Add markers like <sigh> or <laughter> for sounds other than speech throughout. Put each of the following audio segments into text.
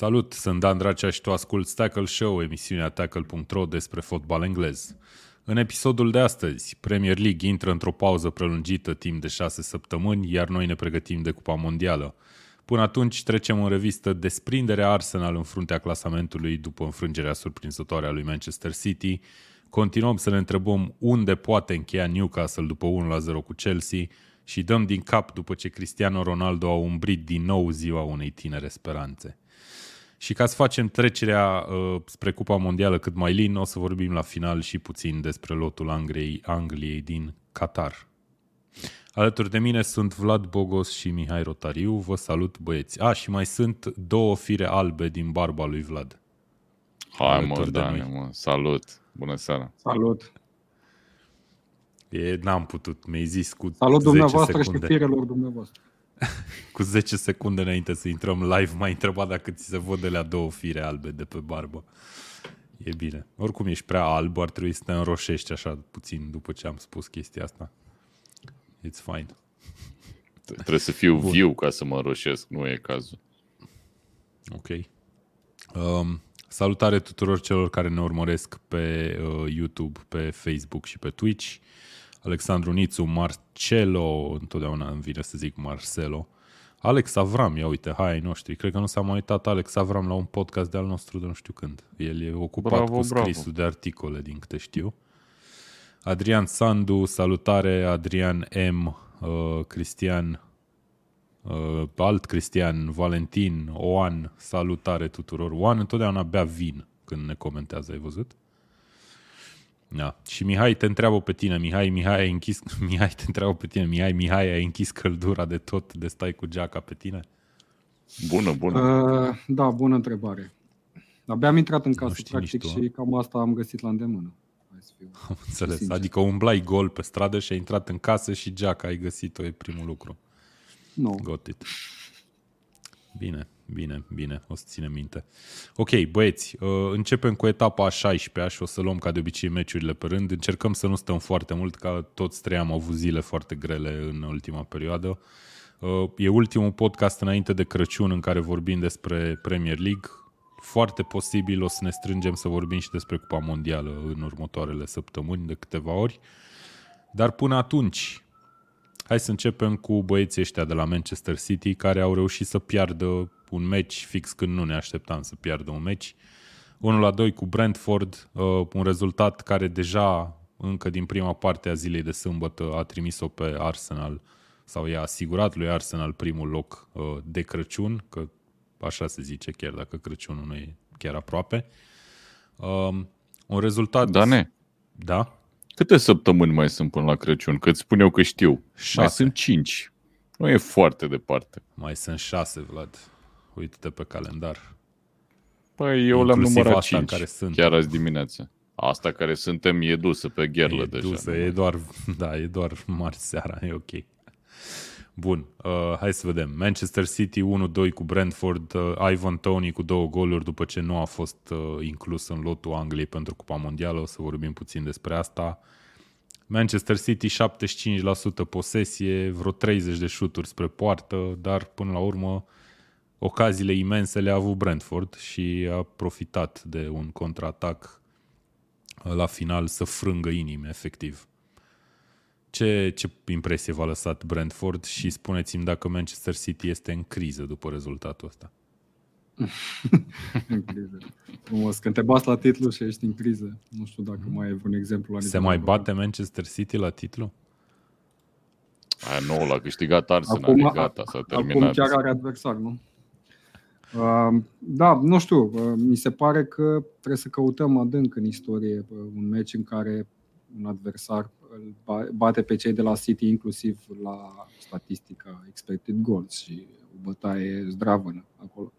Salut, sunt Dan Dracea și tu asculti Tackle Show, emisiunea tackle.ro despre fotbal englez. În episodul de astăzi, Premier League intră într-o pauză prelungită timp de șase săptămâni, iar noi ne pregătim de Cupa Mondială. Până atunci trecem în revistă desprinderea Arsenal în fruntea clasamentului după înfrângerea surprinzătoare a lui Manchester City. Continuăm să ne întrebăm unde poate încheia Newcastle după 1-0 cu Chelsea și dăm din cap după ce Cristiano Ronaldo a umbrit din nou ziua unei tinere speranțe. Și ca să facem trecerea uh, spre Cupa Mondială cât mai lin, o să vorbim la final și puțin despre lotul Angliei, Angliei din Qatar. Alături de mine sunt Vlad Bogos și Mihai Rotariu. Vă salut, băieți. A, și mai sunt două fire albe din barba lui Vlad. Hai mă, Dani, mă, salut. Bună seara. Salut. E, n-am putut, mi-ai zis cu Salut 10 dumneavoastră secunde. și firelor dumneavoastră. <laughs> Cu 10 secunde înainte să intrăm live, m-ai întrebat dacă ți se văd de la două fire albe de pe barbă. E bine. Oricum ești prea alb, ar trebui să te înroșești așa puțin după ce am spus chestia asta. It's fine. Trebuie să fiu Bun. viu ca să mă roșesc, nu e cazul. Ok. Um, salutare tuturor celor care ne urmăresc pe uh, YouTube, pe Facebook și pe Twitch. Alexandru Nițu, Marcelo, întotdeauna îmi vine să zic Marcelo. Alex Avram, ia uite, hai ai noștri. Cred că nu s-a mai uitat Alex Avram la un podcast de al nostru de nu știu când. El e ocupat Bravo, cu scrisul bravo. de articole, din câte știu. Adrian Sandu, salutare, Adrian M, uh, Cristian, uh, alt Cristian, Valentin, Oan, salutare tuturor. Oan întotdeauna bea vin când ne comentează, ai văzut? Da. Și Mihai te întreabă pe tine, Mihai, Mihai, ai închis, <laughs> Mihai te întreabă pe tine, Mihai, Mihai, ai închis căldura de tot de stai cu geaca pe tine? Bună, bună. Uh, da, bună întrebare. Abia am intrat în casă, știi nici practic, tu, și cam asta am găsit la îndemână. Hai să fiu. Am înțeles. Sincer. Adică umblai gol pe stradă și ai intrat în casă și geaca ai găsit-o, e primul lucru. Nu. Got it. Bine, bine, bine, o să ținem minte. Ok, băieți, uh, începem cu etapa a 16 și o să luăm ca de obicei meciurile pe rând. Încercăm să nu stăm foarte mult, ca toți trei am avut zile foarte grele în ultima perioadă. Uh, E ultimul podcast înainte de Crăciun în care vorbim despre Premier League. Foarte posibil o să ne strângem să vorbim și despre Cupa Mondială în următoarele săptămâni de câteva ori. Dar până atunci, Hai să începem cu băieții ăștia de la Manchester City care au reușit să piardă un meci fix când nu ne așteptam să piardă un meci. 1 la 2 cu Brentford, uh, un rezultat care deja încă din prima parte a zilei de sâmbătă a trimis-o pe Arsenal sau i-a asigurat lui Arsenal primul loc uh, de Crăciun, că așa se zice chiar dacă Crăciunul nu e chiar aproape. Um, un rezultat... Dane, Da? Câte săptămâni mai sunt până la Crăciun? Că îți spun eu că știu. Mai Șase. sunt cinci. Nu e foarte departe. Mai sunt șase, Vlad. Uite-te pe calendar. Păi eu le-am Inclusiv numărat asta în cinci, care sunt. chiar azi dimineață. Asta care suntem e dusă pe gherlă e deja. dusă, nu? e doar, <laughs> da, e doar marți seara, e ok. Bun, uh, hai să vedem. Manchester City 1-2 cu Brentford, uh, Ivan Tony cu două goluri după ce nu a fost uh, inclus în lotul Angliei pentru Cupa Mondială, o să vorbim puțin despre asta. Manchester City 75% posesie, vreo 30 de șuturi spre poartă, dar până la urmă ocaziile imense le-a avut Brentford și a profitat de un contraatac la final să frângă inimi, efectiv. Ce, ce impresie v-a lăsat Brentford și spuneți-mi dacă Manchester City este în criză după rezultatul ăsta. <laughs> În criză. Frumos. Când te bați la titlu și ești în criză. Nu știu dacă mai ai un exemplu la Se nivel mai european. bate Manchester City la titlu? Aia nu, l-a câștigat Arsenal, Acum, e gata, s-a acum terminat. chiar are adversar, nu? Uh, da, nu știu. Uh, mi se pare că trebuie să căutăm adânc în istorie uh, un meci în care un adversar îl ba- bate pe cei de la City, inclusiv la statistica expected goals și o bătaie zdravănă acolo.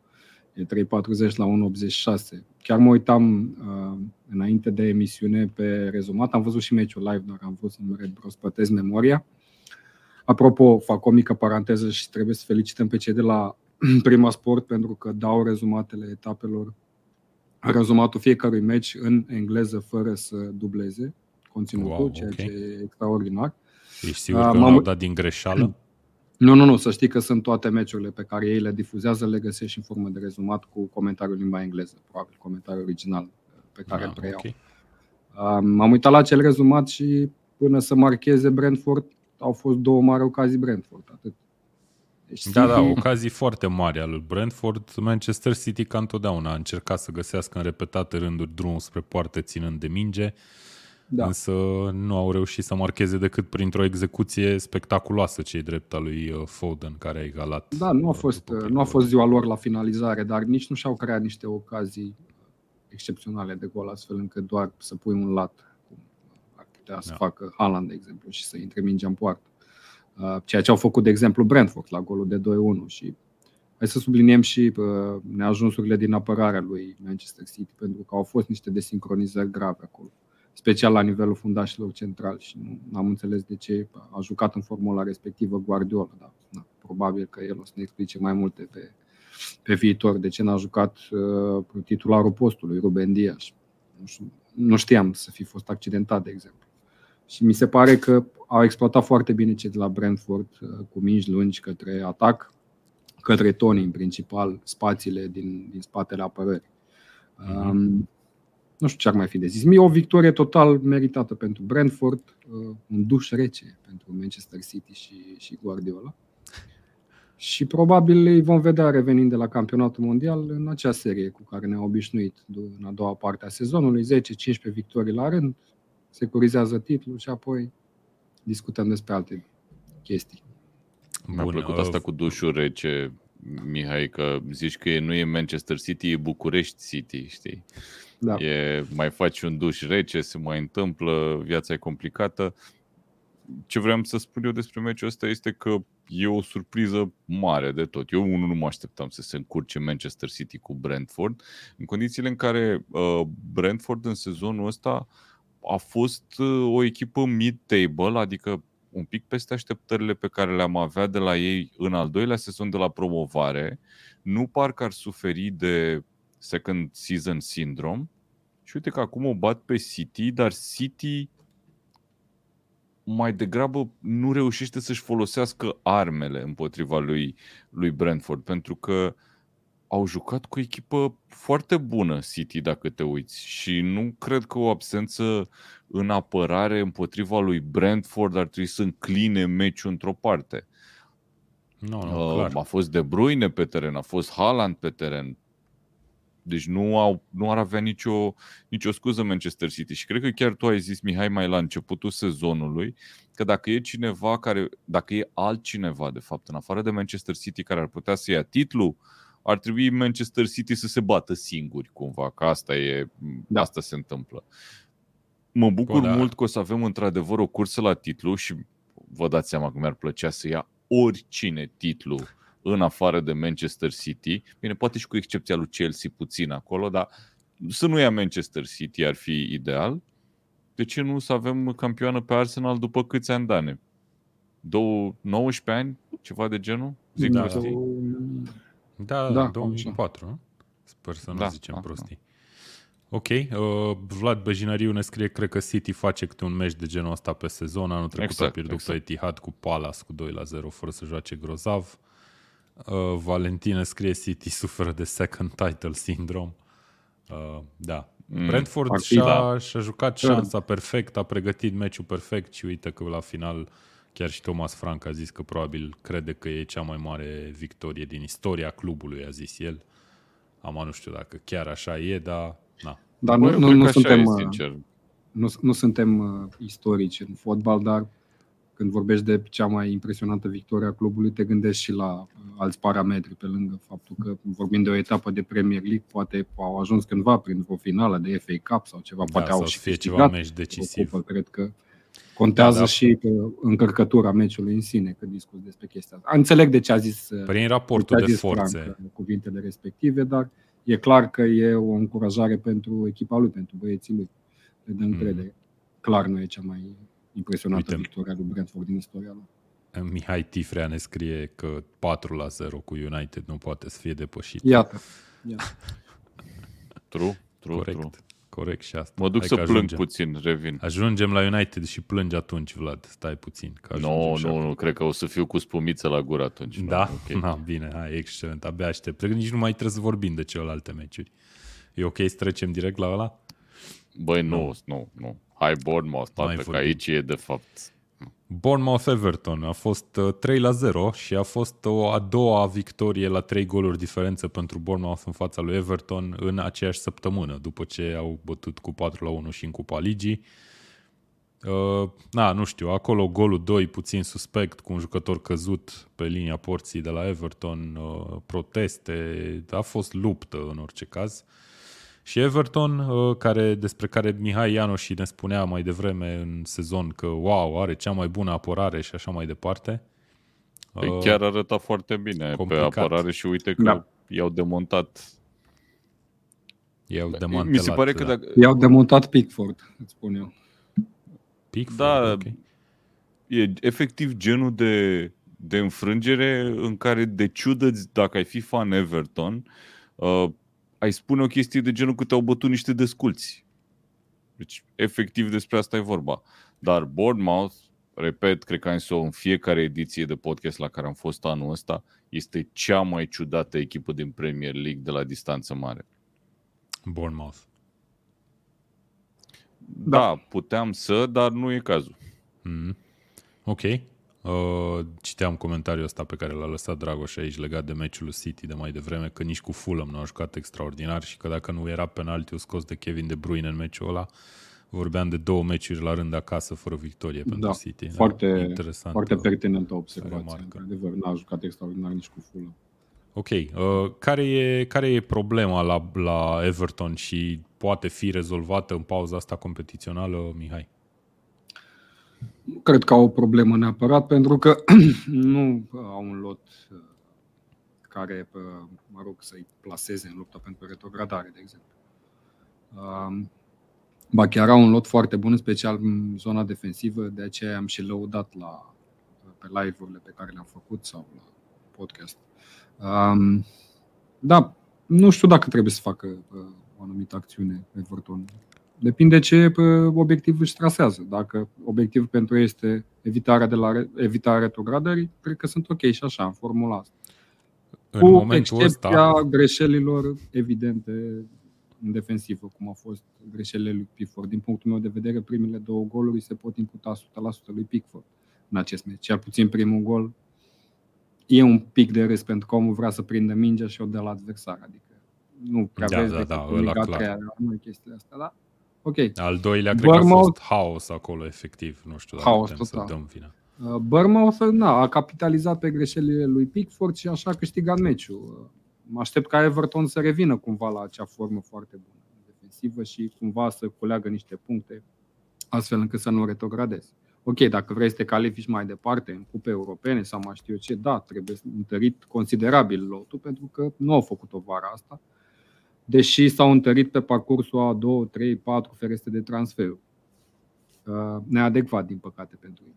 E 3,40 la 1,86. Chiar mă uitam uh, înainte de emisiune pe rezumat. Am văzut și meciul live, dar am vrut să-mi retrospătez memoria. Apropo, fac o mică paranteză și trebuie să felicităm pe cei de la <clears throat> Prima Sport pentru că dau rezumatele etapelor, rezumatul fiecărui meci în engleză fără să dubleze conținutul, Wow, ceea ok. ce e extraordinar. Ești sigur A, că nu m-am- au dat din greșeală? <clears throat> Nu, nu, nu, să știi că sunt toate meciurile pe care ei le difuzează, le găsești în formă de rezumat cu comentariul în limba engleză, probabil comentariul original pe care Ah, îl preiau. ok. Uh, M-am uitat la acel rezumat și până să marcheze Brentford au fost două mari ocazii Brentford, atât. Deci Da, da, City- ocazii foarte mari al lui Brentford. Manchester City ca întotdeauna a încercat să găsească în repetate rânduri drumul spre poartă ținând de minge, da. însă nu au reușit să marcheze decât printr-o execuție spectaculoasă cei drept al lui uh, Foden, care a egalat. Da, nu a uh, fost, după nu a primul fost ziua lor la finalizare, dar nici nu și-au creat niște ocazii excepționale de gol, astfel încât doar să pui un lat, cum ar putea să Da. facă Haaland, de exemplu, și să intre mingea în poartă. Uh, Ceea ce au făcut, de exemplu, Brentford la golul de 2-1 și hai să subliniem și uh, neajunsurile din apărarea lui Manchester City, pentru că au fost niște desincronizări grave acolo, special la nivelul fundașilor centrali și nu am înțeles de ce a jucat în formula respectivă Guardiola, dar na, probabil că el o să ne explice mai multe pe, pe viitor de ce n-a jucat uh, titularul postului, Ruben Dias. Nu, știu, nu știam să fi fost accidentat, de exemplu. Și mi se pare că au exploatat foarte bine cei de la Brentford uh, cu mingi lungi către atac, către Tony în principal, spațiile din, din spatele apărării. Mhm. Um, nu știu ce ar mai fi de zis. Mie o victorie total meritată pentru Brentford, uh, un duș rece pentru Manchester City și, și Guardiola. Și probabil îi vom vedea revenind de la campionatul mondial în acea serie cu care ne-a obișnuit în a doua parte a sezonului, 10-15 victorii la rând, securizează titlul și apoi discutăm despre alte chestii. Mi-a Bun, plăcut uh, asta cu dușul rece, Mihai, că zici că e- nu e Manchester City, e București City, știi? Da. E, mai faci un duș rece, se mai întâmplă, viața e complicată. Ce vreau să spun eu despre meciul ăsta este că e o surpriză mare de tot. Eu unul nu mă așteptam să se încurce Manchester City cu Brentford, în condițiile în care uh, Brentford în sezonul ăsta a fost uh, o echipă mid-table, adică un pic peste așteptările pe care le-am avea de la ei în al doilea sezon de la promovare. Nu parcă ar suferi de second season syndrome. Și uite că acum o bat pe City, dar City mai degrabă nu reușește să-și folosească armele împotriva lui, lui Brentford, pentru că au jucat cu o echipă foarte bună City, dacă te uiți. Și nu cred că o absență în apărare împotriva lui Brentford ar trebui să încline meciul într-o parte. Nu, nu, Uh, clar. a fost De Bruyne pe teren, a fost Haaland pe teren. Deci nu, au, nu ar avea nicio, nicio scuză Manchester City. Și cred că chiar tu ai zis, Mihai, mai la începutul sezonului, că dacă e cineva care, dacă e altcineva, de fapt, în afară de Manchester City, care ar putea să ia titlul, ar trebui Manchester City să se bată singuri, cumva, că asta e, Da. asta se întâmplă. Mă bucur Bă, da. mult că o să avem într-adevăr o cursă la titlu și vă dați seama că mi-ar plăcea să ia oricine titlu în afară de Manchester City. Bine, poate și cu excepția lui Chelsea puțin acolo, dar să nu ia Manchester City ar fi ideal. De ce nu să avem campioană pe Arsenal după câți ani, Dane? Două, 19 ani? Ceva de genul? Zic Da. prostii? Da, Da, da cam 2004, nu? Sper să nu Da, zicem da, prostii. Ok, uh, Vlad Băjinariu ne scrie, cred că City face câte un meci de genul ăsta pe sezon. Anul trecut Exact, a pierdut exact. pe Etihad cu Palace cu 2 la 0 fără să joace grozav. Uh, Valentina scrie City <laughs> suferă de second title syndrome. Uh, da. Mm, Brentford ar fi, și-a, da. și-a jucat Chiar. șansa perfect, a pregătit meciul perfect și uite că la final chiar și Thomas Frank a zis că probabil crede că e cea mai mare victorie din istoria clubului, a zis el. Am nu știu dacă chiar așa e, dar na. Dar Bă, nu, eu nu, cred nu că așa suntem, e, uh, sincer. nu, nu suntem uh, istorici în fotbal, dar când vorbești de cea mai impresionantă victorie a clubului, te gândești și la uh, alți parametri, pe lângă faptul că vorbim de o etapă de Premier League, poate au ajuns cândva prin o finală de FA Cup sau ceva, Da, poate au sau și să fie ceva câștigat meci o decisiv. cupă, cred că contează Da, da. și uh, încărcătura meciului în sine, când discuți despre chestia asta. Înțeleg de ce a zis uh, Prin ce raportul a de zis forțe. Frank, uh, cuvintele respective, dar e clar că e o încurajare pentru echipa lui, pentru băieții lui. Le dă încredere. Clar nu e cea mai impresionantă Mm. Uite. victoria lui Brentford din istoria lui. Mihai Tifrea ne scrie că 4 la 0 cu United nu poate să fie depășit. Iată. Iată. True, true, Corect. true. Corect și asta. Mă duc Hai să că plâng ajungem. puțin, revin. Ajungem la United și plângi atunci, Vlad. Stai puțin. Că Nu, ajungem și nu, acolo. nu, cred că o să fiu cu spumiță la gură atunci. Da? Nu, Okay. ok. <laughs> Na, bine, hai, excelent. Abia aștept. Cred că nici nu mai trebuie să vorbim de celelalte meciuri. E ok să trecem direct la ăla? Băi, nu, nu, nu. Hai Bournemouth, Mai tată, că vorbim. aici e de fapt... Bournemouth-Everton a fost uh, 3 la 0 și a fost o a doua victorie la 3 goluri diferență pentru Bournemouth în fața lui Everton în aceeași săptămână, după ce au bătut cu 4 la 1 și în Cupa Ligii. Uh, na, nu știu, acolo golul 2 puțin suspect cu un jucător căzut pe linia porții de la Everton, uh, proteste, a fost luptă în orice caz. Și Everton, uh, care, despre care Mihai Ianoși ne spunea mai devreme în sezon că wow, are cea mai bună apărare și așa mai departe. Păi Uh, chiar arăta foarte bine complicat. pe apărare și uite că Da. i-au demontat. I-au demantelat. Mi se pare că da. dacă, I-au demontat Pickford, îți spun eu. Pickford, Da, ok. e efectiv genul de, de înfrângere în care de ciudă dacă ai fi fan Everton, uh, ai spune o chestie de genul că te-au bătut niște desculți. Deci, efectiv despre asta e vorba. Dar Bournemouth, repet, cred că am zis-o în fiecare ediție de podcast la care am fost anul ăsta, este cea mai ciudată echipă din Premier League de la distanță mare. Bournemouth. Da, da puteam să, dar nu e cazul. Mm. Ok. Uh, citeam comentariul ăsta pe care l-a lăsat Dragoș aici legat de meciul City de mai devreme, că nici cu Fulham nu a jucat extraordinar și că dacă nu era penaltiul scos de Kevin De Bruyne în meciul ăla, vorbeam de două meciuri la rând acasă fără victorie pentru Da, City. Foarte, Interesant. foarte uh, pertinentă observație. remarcă. Într-adevăr, n-a jucat extraordinar nici cu Fulham. Ok. Uh, care, e, care e problema la, la Everton și poate fi rezolvată în pauza asta competițională, Mihai? Nu cred că au o problemă neapărat, pentru că <clears throat> nu au un lot uh, care, uh, mă rog, să-i placeze în lupta pentru retrogradare, de exemplu. Um, Ba chiar au un lot foarte bun, în special în zona defensivă, de aceea am și lăudat la, pe live-urile pe care le-am făcut sau la podcast. Um, da, nu știu dacă trebuie să facă uh, o anumită acțiune Everton. Depinde ce uh, obiectiv își trasează. Dacă obiectivul pentru ei este evitarea, de la, re- evitarea retrogradării, cred că sunt ok și așa, în formula asta. În Cu momentul excepția ăsta, greșelilor evidente în defensivă, cum au fost greșelile lui Pickford. Din punctul meu de vedere, primele două goluri se pot imputa 100% lui Pickford în acest meci. Cel puțin primul gol e un pic de râs pentru că omul vrea să prindă mingea și o dă la adversar. Adică nu prea Da, vezi da, decât da, un ăla mic a clar. treia, nu e chestia asta, da? Ok. al doilea cred că a Bournemouth- fost haos acolo, efectiv. Nu știu dacă Haos putem să total. dăm vina. Uh, Bournemouth na, a capitalizat pe greșelile lui Pickford și așa a câștigat meciul. Uh, Mă aștept ca Everton să revină cumva la acea formă foarte bună defensivă și cumva să culeagă niște puncte astfel încât să nu retrogradeze. Ok, dacă vrei să te califici mai departe în cupe europene sau mai știu eu ce, da, trebuie întărit considerabil lotul pentru că nu au făcut-o vara asta, deși s-au întărit pe parcursul a 2, 3, 4 fereste de transfer. Uh, Neadecvat, din păcate, pentru ei.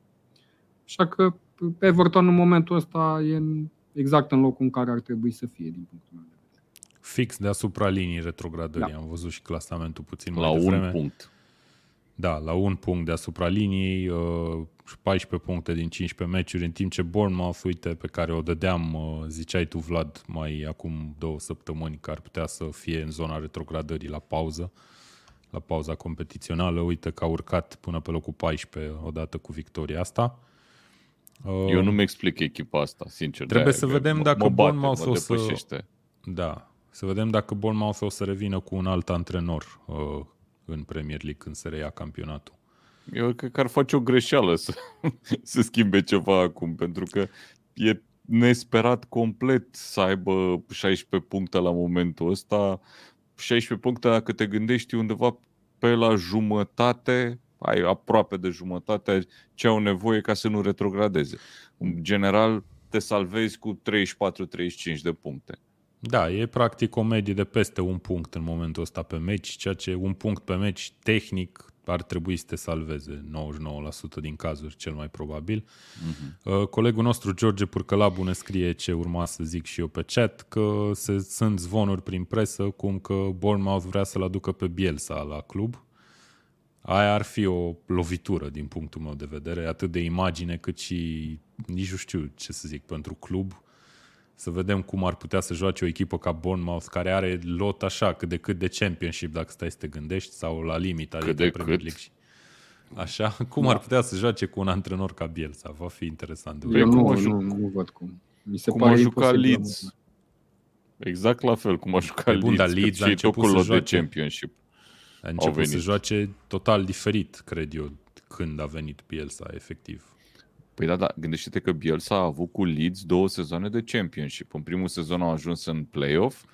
Așa că Everton în momentul ăsta e în, exact în locul în care ar trebui să fie, din punctul meu de vedere. Fix deasupra liniei retrogradării. Da. Am văzut și clasamentul puțin La mai un devreme. punct. Da, la un punct deasupra liniei, uh, 14 puncte din 15 meciuri, în timp ce Bournemouth, uite, pe care o dădeam, uh, ziceai tu, Vlad, mai acum două săptămâni, că ar putea să fie în zona retrogradării la pauză, la pauza competițională, uite că a urcat până pe locul 14 odată cu victoria asta. Uh, Eu nu-mi explic echipa asta, sincer. Trebuie de-aia să că vedem mă- dacă mă bate, Bournemouth mă o să- depășește. Da, să vedem dacă Bournemouth o să revină cu un alt antrenor uh, în Premier League când se reia campionatul. Eu cred că ar face o greșeală să, <laughs> să schimbe ceva acum, pentru că e nesperat complet să aibă 16 puncte la momentul ăsta. 16 puncte, dacă te gândești, e undeva pe la jumătate, ai aproape de jumătate ce au nevoie ca să nu retrogradeze. În general, te salvezi cu 34-35 de puncte. Da, e practic o medie de peste un punct în momentul ăsta pe meci, ceea ce un punct pe meci tehnic ar trebui să te salveze 99% din cazuri, cel mai probabil. Mhm. Uh, Colegul nostru, George Purcălabu, ne scrie ce urma să zic și eu pe chat, că se, sunt zvonuri prin presă cum că Bournemouth vrea să-l aducă pe Bielsa la club. Aia ar fi o lovitură din punctul meu de vedere, atât de imagine cât și, nici nu știu ce să zic, pentru club. Să vedem cum ar putea să joace o echipă ca Bournemouth, care are lot așa, cât de cât de championship, dacă stai să te gândești, sau la limita Cât de de Premier cât. League. Așa, cum ar putea să joace cu un antrenor ca Bielsa? Va fi interesant de Păi Eu văzut. cum nu, a jucat- nu, nu văd cum. Mi se Cum pare a jucat imposibil. Leeds. Exact la fel cum a jucat Păi bun, dar Leeds, Leeds cât a și tot început cu să lot de joace. championship. A început să venit. joace total diferit, cred eu, când a venit Bielsa, efectiv. Păi da, da, gândește-te că Bielsa a avut cu Leeds două sezoane de championship. În primul sezon au ajuns în playoff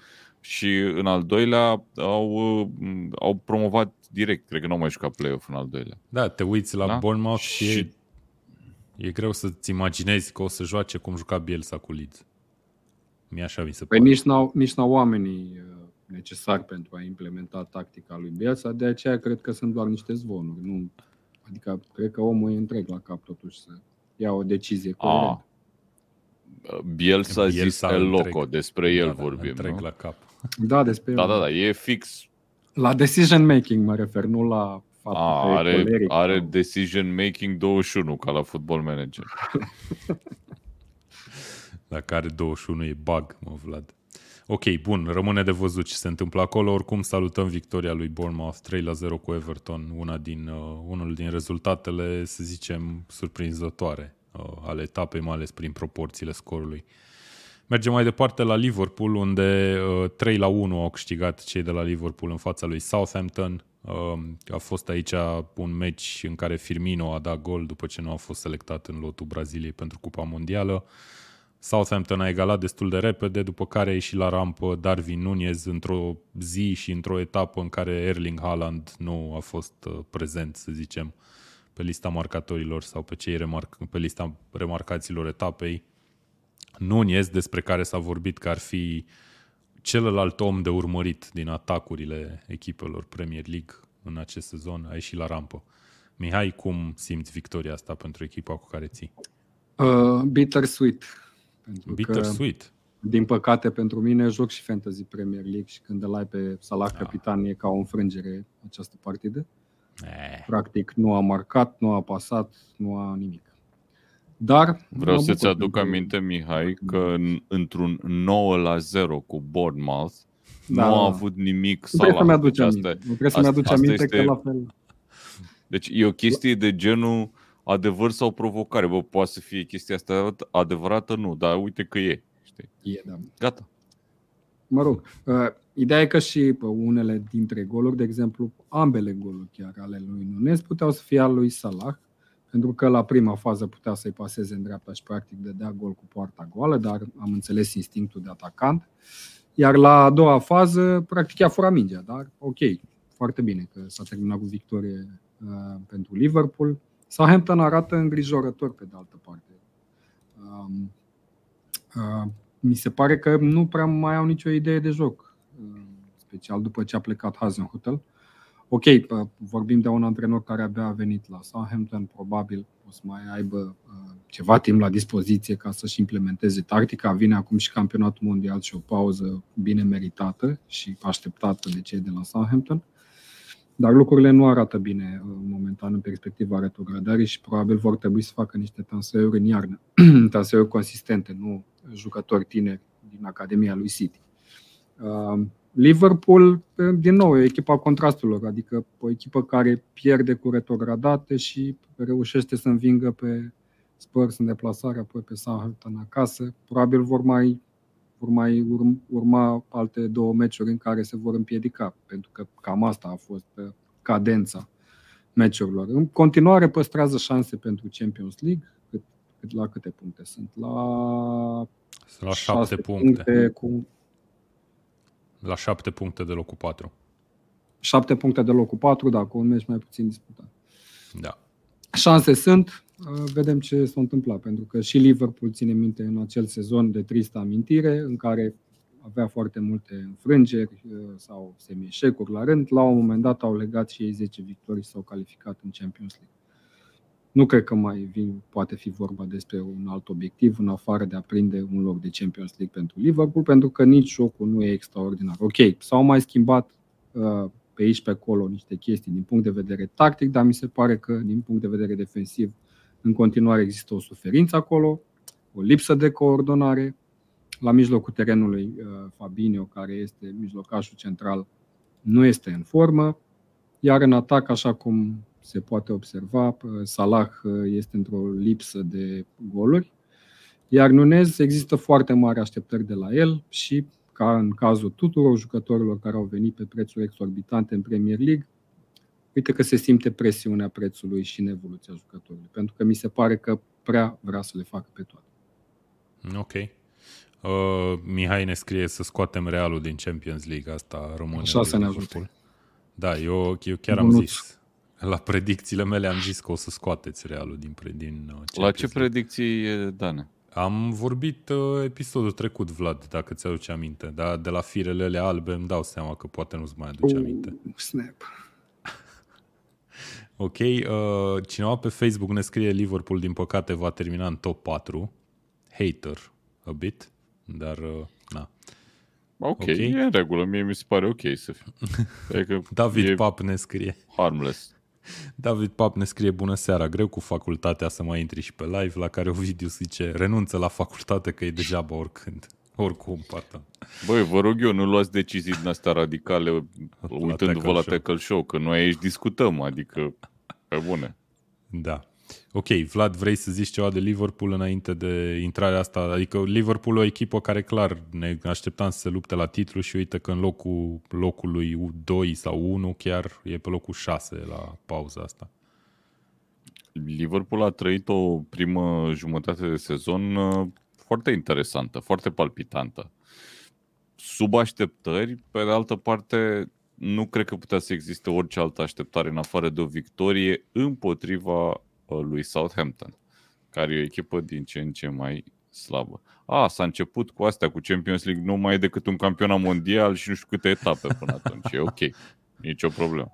și în al doilea au, uh, au promovat direct. Cred că nu au mai jucat playoff în al doilea. Da, te uiți la Da? Bournemouth și, Și- e, e greu să-ți imaginezi că o să joace cum juca Bielsa cu Leeds. Mie așa mi se Păi pare. nici n-au, nici n-au oamenii uh, necesari pentru a implementa tactica lui Bielsa, de aceea cred că sunt doar niște zvonuri. Nu, adică cred că omul e întreg la cap totuși să ia o decizie coerentă. Bielsa a zis Bielsa El întreg. Loco, despre el da, da, vorbim, întreg nu? la cap. Da, despre Da, da, da, e fix. La decision making mă refer, nu la faptul A, că e are, coleric. are sau- decision making 21, ca la football manager. Dacă are 21 e bug, mă, Vlad. Ok, bun, rămâne de văzut ce se întâmplă acolo. Oricum salutăm victoria lui Bournemouth 3 la 0 cu Everton, una din, uh, unul din rezultatele, să zicem, surprinzătoare uh, ale etapei, mai ales prin proporțiile scorului. Mergem mai departe la Liverpool, unde uh, 3 la 1 au câștigat cei de la Liverpool în fața lui Southampton. Uh, a fost aici un meci în care Firmino a dat gol după ce nu a fost selectat în lotul Braziliei pentru Cupa Mondială. Southampton a egalat destul de repede, după care a ieșit la rampă Darwin Nunez într-o zi și într-o etapă în care Erling Haaland nu a fost uh, prezent, să zicem, pe lista marcatorilor sau pe, cei remarc- pe lista remarcaților etapei. Nunez, despre care s-a vorbit că ar fi celălalt om de urmărit din atacurile echipelor Premier League în acest sezon, a ieșit la rampă. Mihai, cum simți victoria asta pentru echipa cu care ții? Uh, bittersweet. Pentru Bitter că, sweet. din păcate pentru mine, joc și Fantasy Premier League și când îl ai pe Salah Da. capitan e ca o înfrângere această partidă. Eh, Practic nu a marcat, nu a pasat, nu a nimic. Dar Vreau mă să-ți bucur aduc pentru- aminte, Mihai, că în, într-un 9 la 0 cu Bournemouth Da, nu da. a avut nimic Nu trebuie Salah. să-mi aduci Deci aminte. asta- Nu trebuie să-mi asta- aduci asta aminte este- că la fel. Deci e o chestie de genul adevăr sau provocare. Bă, poate să fie chestia asta adevărată? Nu, dar uite că e. Știi? E, da. Gata. Mă rog, uh, ideea e că și pe unele dintre goluri, de exemplu, ambele goluri chiar ale lui Nunes puteau să fie al lui Salah, pentru că la prima fază putea să-i paseze în dreapta și practic dădea gol cu poarta goală, dar am înțeles instinctul de atacant. Iar la a doua fază, practic a furat mingea, dar ok, foarte bine că s-a terminat cu victorie uh, pentru Liverpool. Southampton arată îngrijorător pe de altă parte. Um, uh, mi se pare că nu prea mai au nicio idee de joc, uh, special după ce a plecat Hasenhutel. Ok, uh, vorbim de un antrenor care abia a venit la Southampton, probabil o să mai aibă uh, ceva timp la dispoziție ca să-și implementeze tactica. Vine acum și campionatul mondial și o pauză bine meritată și așteptată de cei de la Southampton. Dar lucrurile nu arată bine uh, momentan în perspectiva retrogradării și probabil vor trebui să facă niște transferuri în iarnă, <clears throat> transferuri consistente, nu jucători tineri din Academia lui City. Uh, Liverpool, din nou, e echipa contrastelor, adică o echipă care pierde cu retrogradate și reușește să învingă pe Spurs în deplasare, apoi pe Southampton acasă. Probabil vor mai, vor mai urm- urma alte două meciuri în care se vor împiedica, pentru că cam asta a fost uh, cadența meciurilor. În continuare păstrează șanse pentru Champions League, cât, cât la câte puncte sunt? La, la șase șapte puncte. cu La șapte puncte de locul 4. șapte puncte de locul 4, da, cu un meci mai puțin disputat. Da. Șanse sunt, uh, vedem ce s-a întâmplat, pentru că și Liverpool ține minte în acel sezon de tristă amintire, în care avea foarte multe înfrângeri uh, sau semi-eșecuri la rând. La un moment dat au legat și ei 10 victorii și s-au calificat în Champions League. Nu cred că mai vin, poate fi vorba despre un alt obiectiv în afară de a prinde un loc de Champions League pentru Liverpool, pentru că nici jocul nu e extraordinar. Ok, s-au mai schimbat uh, pe aici, pe acolo, niște chestii din punct de vedere tactic, dar mi se pare că, din punct de vedere defensiv, în continuare există o suferință acolo, o lipsă de coordonare. La mijlocul terenului, uh, Fabinho, care este mijlocașul central, nu este în formă, iar în atac, așa cum se poate observa, uh, Salah uh, este într-o lipsă de goluri, iar Nunez există foarte mari așteptări de la el și, ca în cazul tuturor jucătorilor care au venit pe prețuri exorbitante în Premier League, uite că se simte presiunea prețului și în evoluția jucătorului, pentru că mi se pare că prea vrea să le facă pe toate. Ok. Uh, Mihai ne scrie să scoatem Realul din Champions League, asta rămâne. Așa să ne ajute. Da, eu, eu chiar am zis, la predicțiile mele am zis că o să scoateți Realul din, din uh, Champions La ce predicții, Dane? Am vorbit uh, episodul trecut, Vlad, dacă ți-aduce aminte, dar de la firele albe îmi dau seama că poate nu-ți mai aduce oh, aminte. Snap. Ok, uh, cineva pe Facebook ne scrie Liverpool, din păcate, va termina în top 4. Hater, a bit, dar, uh, na. Ok, okay. e în regulă, mie mi se pare ok să fie. <laughs> Adică David Pap ne scrie. Harmless. <laughs> David Pap ne scrie bună seara, greu cu facultatea să mai intri și pe live, la care Ovidiu zice renunță la facultate că e degeaba oricând. Oricum, pardon. Băi, vă rog eu, nu luați decizii din astea radicale uitându-vă la Tackle Show, că noi aici discutăm, adică pe bune. Da. Ok, Vlad, vrei să zici ceva de Liverpool înainte de intrarea asta? Adică Liverpool o echipă care clar ne așteptam să se lupte la titlu și uite că în locul locului 2 sau 1 chiar e pe locul 6 la pauza asta. Liverpool a trăit o primă jumătate de sezon uh, foarte interesantă, foarte palpitantă. Sub așteptări, pe de altă parte, nu cred că putea să existe orice altă așteptare în afară de o victorie împotriva lui Southampton, care e o echipă din ce în ce mai slabă. A, s-a început cu astea, cu Champions League, nu mai e decât un campionat mondial și nu știu câte etape până atunci. E ok, nici o problemă.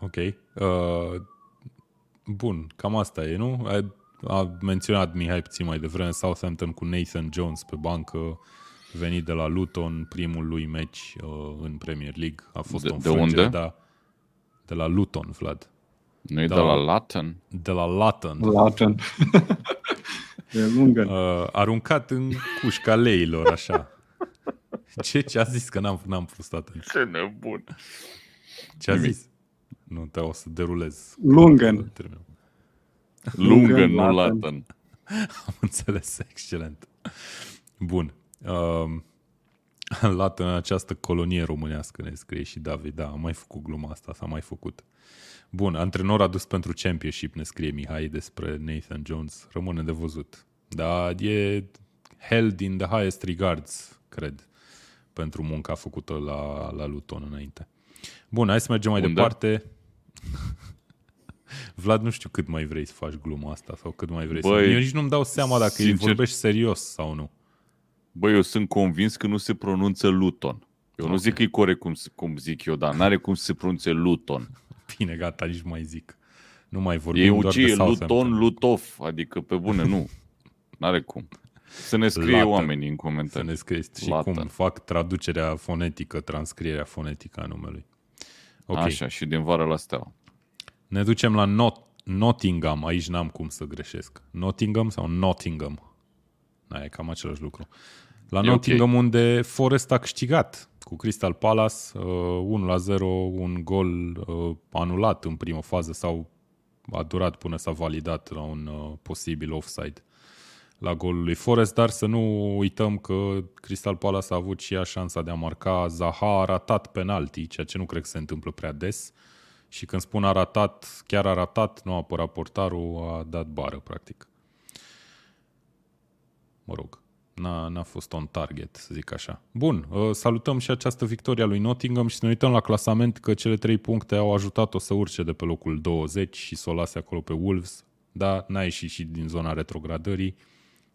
Ok. Uh, bun, cam asta e, nu? A, a menționat Mihai puțin mai devreme Southampton cu Nathan Jones pe bancă, venit de la Luton, primul lui meci uh, în Premier League. A fost de, un de unde? Da, de la Luton, Vlad. Nu e de, de la, la Latin? De la Latin. Latin. e lungă. Uh, aruncat în cușca leilor, așa. Ce, ce a zis? Că n-am, n-am fost atent. Ce nebun. Ce a Nimic. zis? Nu, te o să derulez. Lungen. Lungen, nu Latin. Am înțeles, excelent. Bun. Uh, Latin, această colonie românească, ne scrie și David. Da, am mai făcut gluma asta, s-a mai făcut. Bun, antrenor adus pentru championship, ne scrie Mihai despre Nathan Jones. Rămâne de văzut. Dar e held in the highest regards, cred, pentru munca făcută la, la Luton înainte. Bun, hai să mergem mai Unde? departe. <laughs> Vlad, nu știu cât mai vrei să faci gluma asta sau cât mai vrei Băi, să... Eu nici nu-mi dau seama dacă sincer, îi vorbești serios sau nu. Băi, eu sunt convins că nu se pronunță Luton. Eu okay. nu zic că e corect cum, cum zic eu, dar n-are cum să se pronunțe Luton. Bine, gata, nici mai zic. Nu mai vorbim e doar de Luton, Lutov, adică pe bune, nu. N-are cum. Să ne scrie Latin. oamenii în comentarii. Să ne scrie și Latin. cum fac traducerea fonetică, transcrierea fonetică a numelui. Okay. Așa, și din vară la steaua. Ne ducem la Not- Nottingham. Aici n-am cum să greșesc. Nottingham sau Nottingham? Da, e cam același lucru. La e Nottingham okay. unde Forest a câștigat cu Crystal Palace, uh, 1 la 0, un gol uh, anulat în primă fază sau a durat până s-a validat la un uh, posibil offside la golul lui Forest, dar să nu uităm că Crystal Palace a avut și ea șansa de a marca. Zaha a ratat penalti, ceea ce nu cred că se întâmplă prea des. Și când spun a ratat, chiar a ratat, nu a apărat portarul, a dat bară, practic. Mă rog n-a, n-a fost on target, să zic așa. Bun, uh, salutăm și această victorie a lui Nottingham și să ne uităm la clasament că cele trei puncte au ajutat-o să urce de pe locul 20 și să o lase acolo pe Wolves, dar n-a ieșit și din zona retrogradării.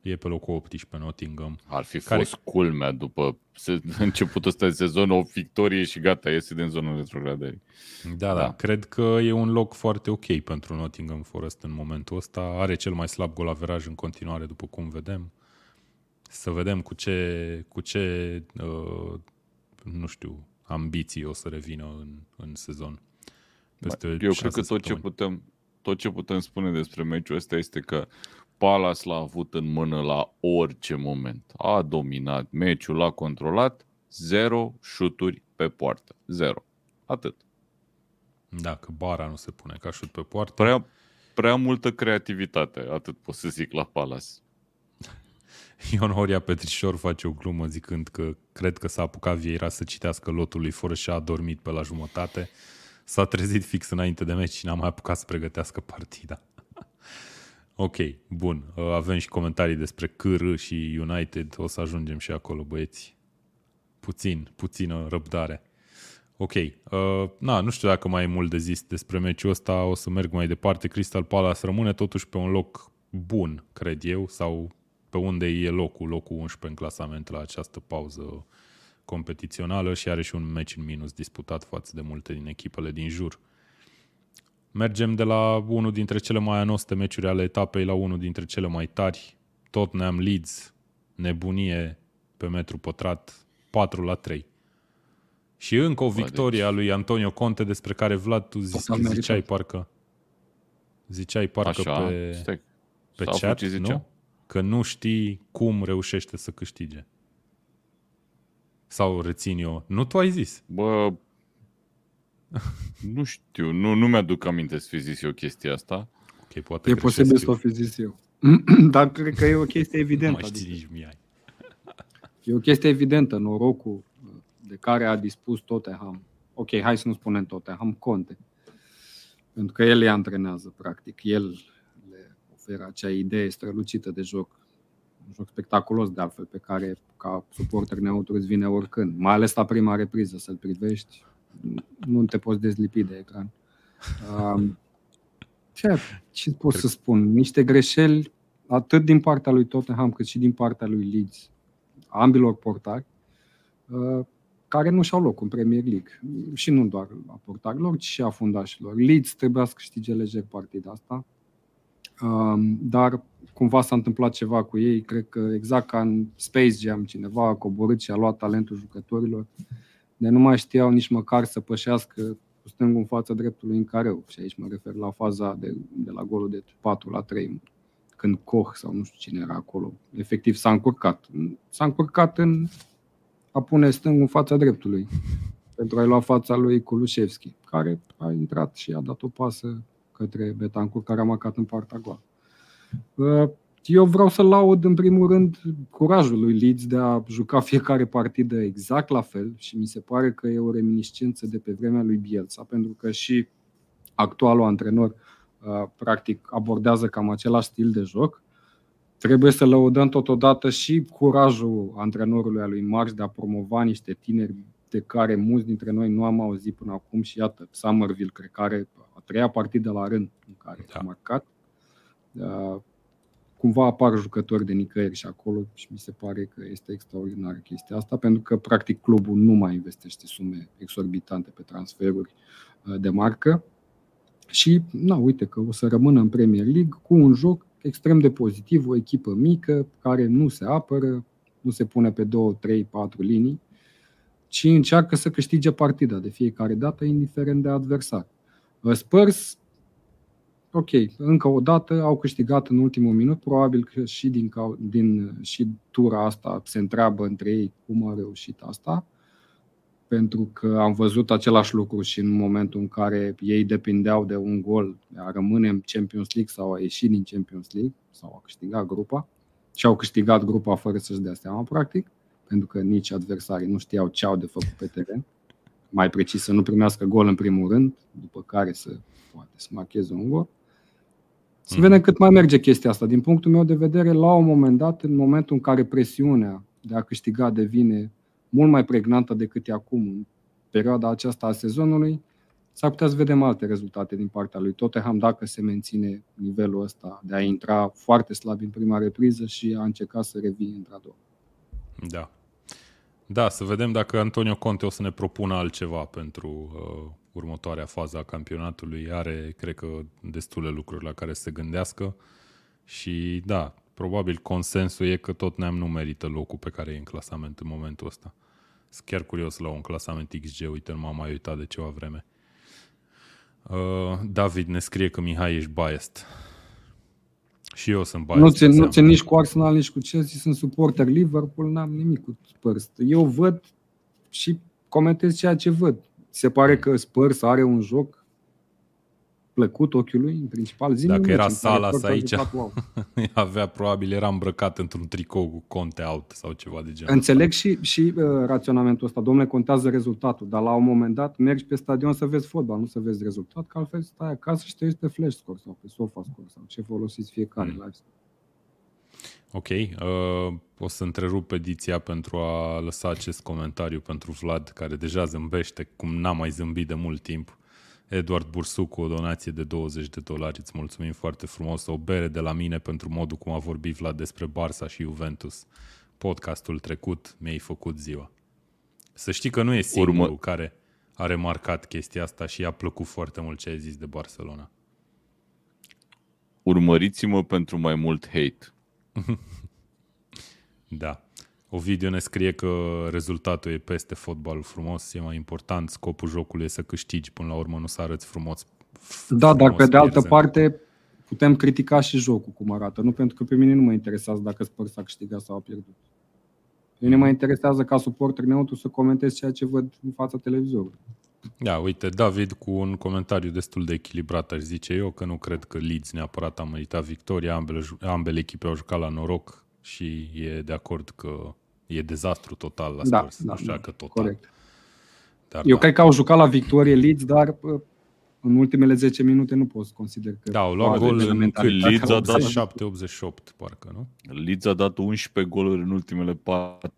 E pe locul 18 Nottingham. Ar fi care... fost culmea după se, <laughs> începutul ăsta de sezon, o victorie și gata, iese din zona retrogradării. Da, da, da, cred că e un loc foarte ok pentru Nottingham Forest în momentul ăsta. Are cel mai slab gol averaj în continuare, după cum vedem. Să vedem cu ce, cu ce uh, nu știu, ambiții o să revină în, în sezon. Peste Eu cred că tot ce, putem, tot ce putem spune despre meciul ăsta este că Palace l-a avut în mână la orice moment. A dominat meciul, l-a controlat, zero șuturi pe poartă. Zero. Atât. Dacă bara nu se pune ca șut pe poartă. Prea, prea multă creativitate, atât pot să zic la Palace. <laughs> Ion Horia Petrișor face o glumă zicând că cred că s-a apucat Vieira să citească lotul lui Foră și a dormit pe la jumătate. S-a trezit fix înainte de meci și n-a mai apucat să pregătească partida. <laughs> ok, bun. Avem și comentarii despre CR și United. O să ajungem și acolo, băieți. Puțin, puțină răbdare. Ok. Uh, na, nu știu dacă mai e mult de zis despre meciul ăsta. O să merg mai departe. Crystal Palace rămâne totuși pe un loc bun, cred eu, sau pe unde e locul, locul 11 în clasament la această pauză competițională și are și un meci în minus disputat față de multe din echipele din jur. Mergem de la unul dintre cele mai anoste meciuri ale etapei la unul dintre cele mai tari, Tottenham Leeds, nebunie pe metru pătrat, 4 la 3. Și încă o victorie a lui Antonio Conte despre care Vlad tu ziceai parcă ziceai parcă Așa, pe, stai. pe chat, nu? Că nu știi cum reușește să câștige. Sau rețin eu. Nu tu ai zis. Bă, nu știu, nu, nu mi-aduc aminte să fi zis eu chestia asta. Okay, poate e posibil să o fi zis eu. <clears throat> Dar cred că e o chestie evidentă. Nu mai știi nici mie. E o chestie evidentă, norocul de care a dispus Tottenham. Ok, hai să nu spunem Tottenham, Conte. Pentru că el le antrenează, practic. El oferă acea idee strălucită de joc. Un joc spectaculos, de altfel, pe care, ca suporter neutru, îți vine oricând. Mai ales la prima repriză, să-l privești, nu te poți dezlipi de ecran. Um, ce, ce pot să spun? Niște greșeli atât din partea lui Tottenham cât și din partea lui Leeds, ambilor portari, uh, care nu și-au loc în Premier League. Și nu doar a portarilor, ci și a fundașilor. Leeds trebuia să câștige lejer partida asta. Um, dar cumva s-a întâmplat ceva cu ei, cred că exact ca în Space Jam, cineva a coborât și a luat talentul jucătorilor, de nu mai știau nici măcar să pășească cu stângul în fața dreptului în careu. Și aici mă refer la faza de, de la golul de 4 la 3, când Koch sau nu știu cine era acolo, efectiv s-a încurcat. S-a încurcat în a pune stângul în fața dreptului <laughs> pentru a-i lua fața lui Kulusevski, care a intrat și a dat o pasă către Betancur, care a marcat în partea goală. Uh, eu vreau să laud în primul rând curajul lui Leeds de a juca fiecare partidă exact la fel și mi se pare că e o reminiscență de pe vremea lui Bielsa, pentru că și actualul antrenor uh, practic abordează cam același stil de joc. Trebuie să lăudăm totodată și curajul antrenorului a lui Marx de a promova niște tineri de care mulți dintre noi nu am auzit până acum și iată, Summerville, cred că are a treia partidă la rând în care da. a marcat. Uh, cumva apar jucători de nicăieri și acolo și mi se pare că este extraordinară chestia asta, pentru că practic clubul nu mai investește sume exorbitante pe transferuri uh, de marcă și, na, uite că o să rămână în Premier League cu un joc extrem de pozitiv, o echipă mică care nu se apără, nu se pune pe 2, 3, 4 linii, ci încearcă să câștige partida de fiecare dată, indiferent de adversar. Spurs, ok, încă o dată au câștigat în ultimul minut, probabil că și din, din și tura asta se întreabă între ei cum a reușit asta, pentru că am văzut același lucru și în momentul în care ei depindeau de un gol a rămâne în Champions League sau a ieși din Champions League sau a câștigat grupa și au câștigat grupa fără să-și dea seama, practic pentru că nici adversarii nu știau ce au de făcut pe teren. Mai precis să nu primească gol în primul rând, după care să poate să marcheze un gol. Să vedem cât mai merge chestia asta. Din punctul meu de vedere, la un moment dat, în momentul în care presiunea de a câștiga devine mult mai pregnantă decât e acum, în perioada aceasta a sezonului, s-ar putea să vedem alte rezultate din partea lui Tottenham dacă se menține nivelul ăsta de a intra foarte slab în prima repriză și a încerca să revii într-a doua. Da. Da, să vedem dacă Antonio Conte o să ne propună altceva pentru uh, următoarea fază a campionatului. Are, cred că, destule lucruri la care să se gândească și, da, probabil consensul e că tot neam nu merită locul pe care e în clasament în momentul ăsta. Sunt chiar curios la un clasament XG, uite, nu m-am mai uitat de ceva vreme. Uh, David ne scrie că Mihai ești biased. Și eu sunt biased. Nu țin, nu țin nici cu Arsenal, nici cu Chelsea, sunt suporter Liverpool, n-am nimic cu Spurs. Eu văd și comentez ceea ce văd. Se pare că Spurs are un joc plăcut ochiului, în principal. Zi Dacă era Salas aici, wow. <laughs> <laughs> avea probabil, era îmbrăcat într-un tricou cu conte out sau ceva de genul. Înțeleg și, și uh, raționamentul ăsta. Domnule, contează rezultatul, dar la un moment dat mergi pe stadion să vezi fotbal, nu să vezi rezultat, că altfel stai acasă și te uiți pe flash score sau pe sofa score sau ce folosiți fiecare mm. live Ok, uh, o să întrerup ediția pentru a lăsa acest comentariu pentru Vlad, care deja zâmbește cum n-a mai zâmbit de mult timp. Eduard Bursu cu o donație de 20 de dolari. Îți mulțumim foarte frumos. O bere de la mine pentru modul cum a vorbit Vlad despre Barça și Juventus. Podcastul trecut mi-ai făcut ziua. Să știi că nu e singurul Urmă... care a remarcat chestia asta și i-a plăcut foarte mult ce ai zis de Barcelona. Urmăriți-mă pentru mai mult hate. <laughs> da. Ovidiu ne scrie că rezultatul e peste fotbalul frumos, e mai important, scopul jocului e să câștigi până la urmă, nu să arăți frumos. Da, dar pe de altă parte putem critica și jocul cum arată, nu pentru că pe mine nu mă interesează dacă Spurs a câștigat sau a pierdut. Pe mine mă interesează ca suporter neutru să comentez ceea ce văd în fața televizorului. Da, uite, David cu un comentariu destul de echilibrat, aș zice eu, că nu cred că Leeds neapărat a meritat victoria, ambele, ambele echipe au jucat la noroc și e de acord că e dezastru total la da, Spurs. Da, nu știu da, dacă total. Corect. Dar Eu da. cred că au jucat la victorie Leeds, dar în ultimele 10 minute nu pot să consider că... Da, au luat gol în Leeds a dat 7-88, parcă, nu? Leeds a dat 11 goluri în ultimele 4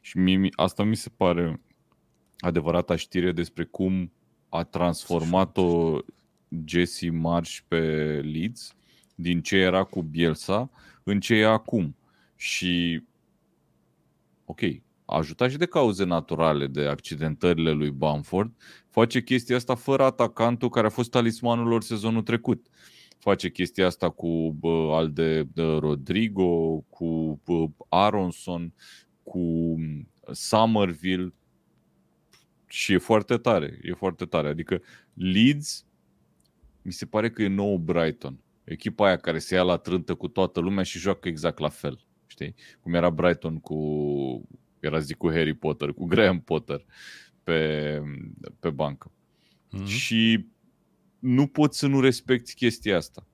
și mie, asta mi se pare adevărata știre despre cum a transformat-o Jesse Marsh pe Leeds din ce era cu Bielsa în ce e acum. Și ok, a ajutat și de cauze naturale, de accidentările lui Bamford, face chestia asta fără atacantul care a fost talismanul lor sezonul trecut. Face chestia asta cu bă, al de, de Rodrigo, cu bă, Aronson, cu Somerville și e foarte tare, e foarte tare. Adică Leeds mi se pare că e nou Brighton. Echipa aia care se ia la trântă cu toată lumea și joacă exact la fel știi? Cum era Brighton cu, era zic cu Harry Potter, cu Graham Potter pe, pe bancă. Mm-hmm. Și nu poți să nu respecti chestia asta.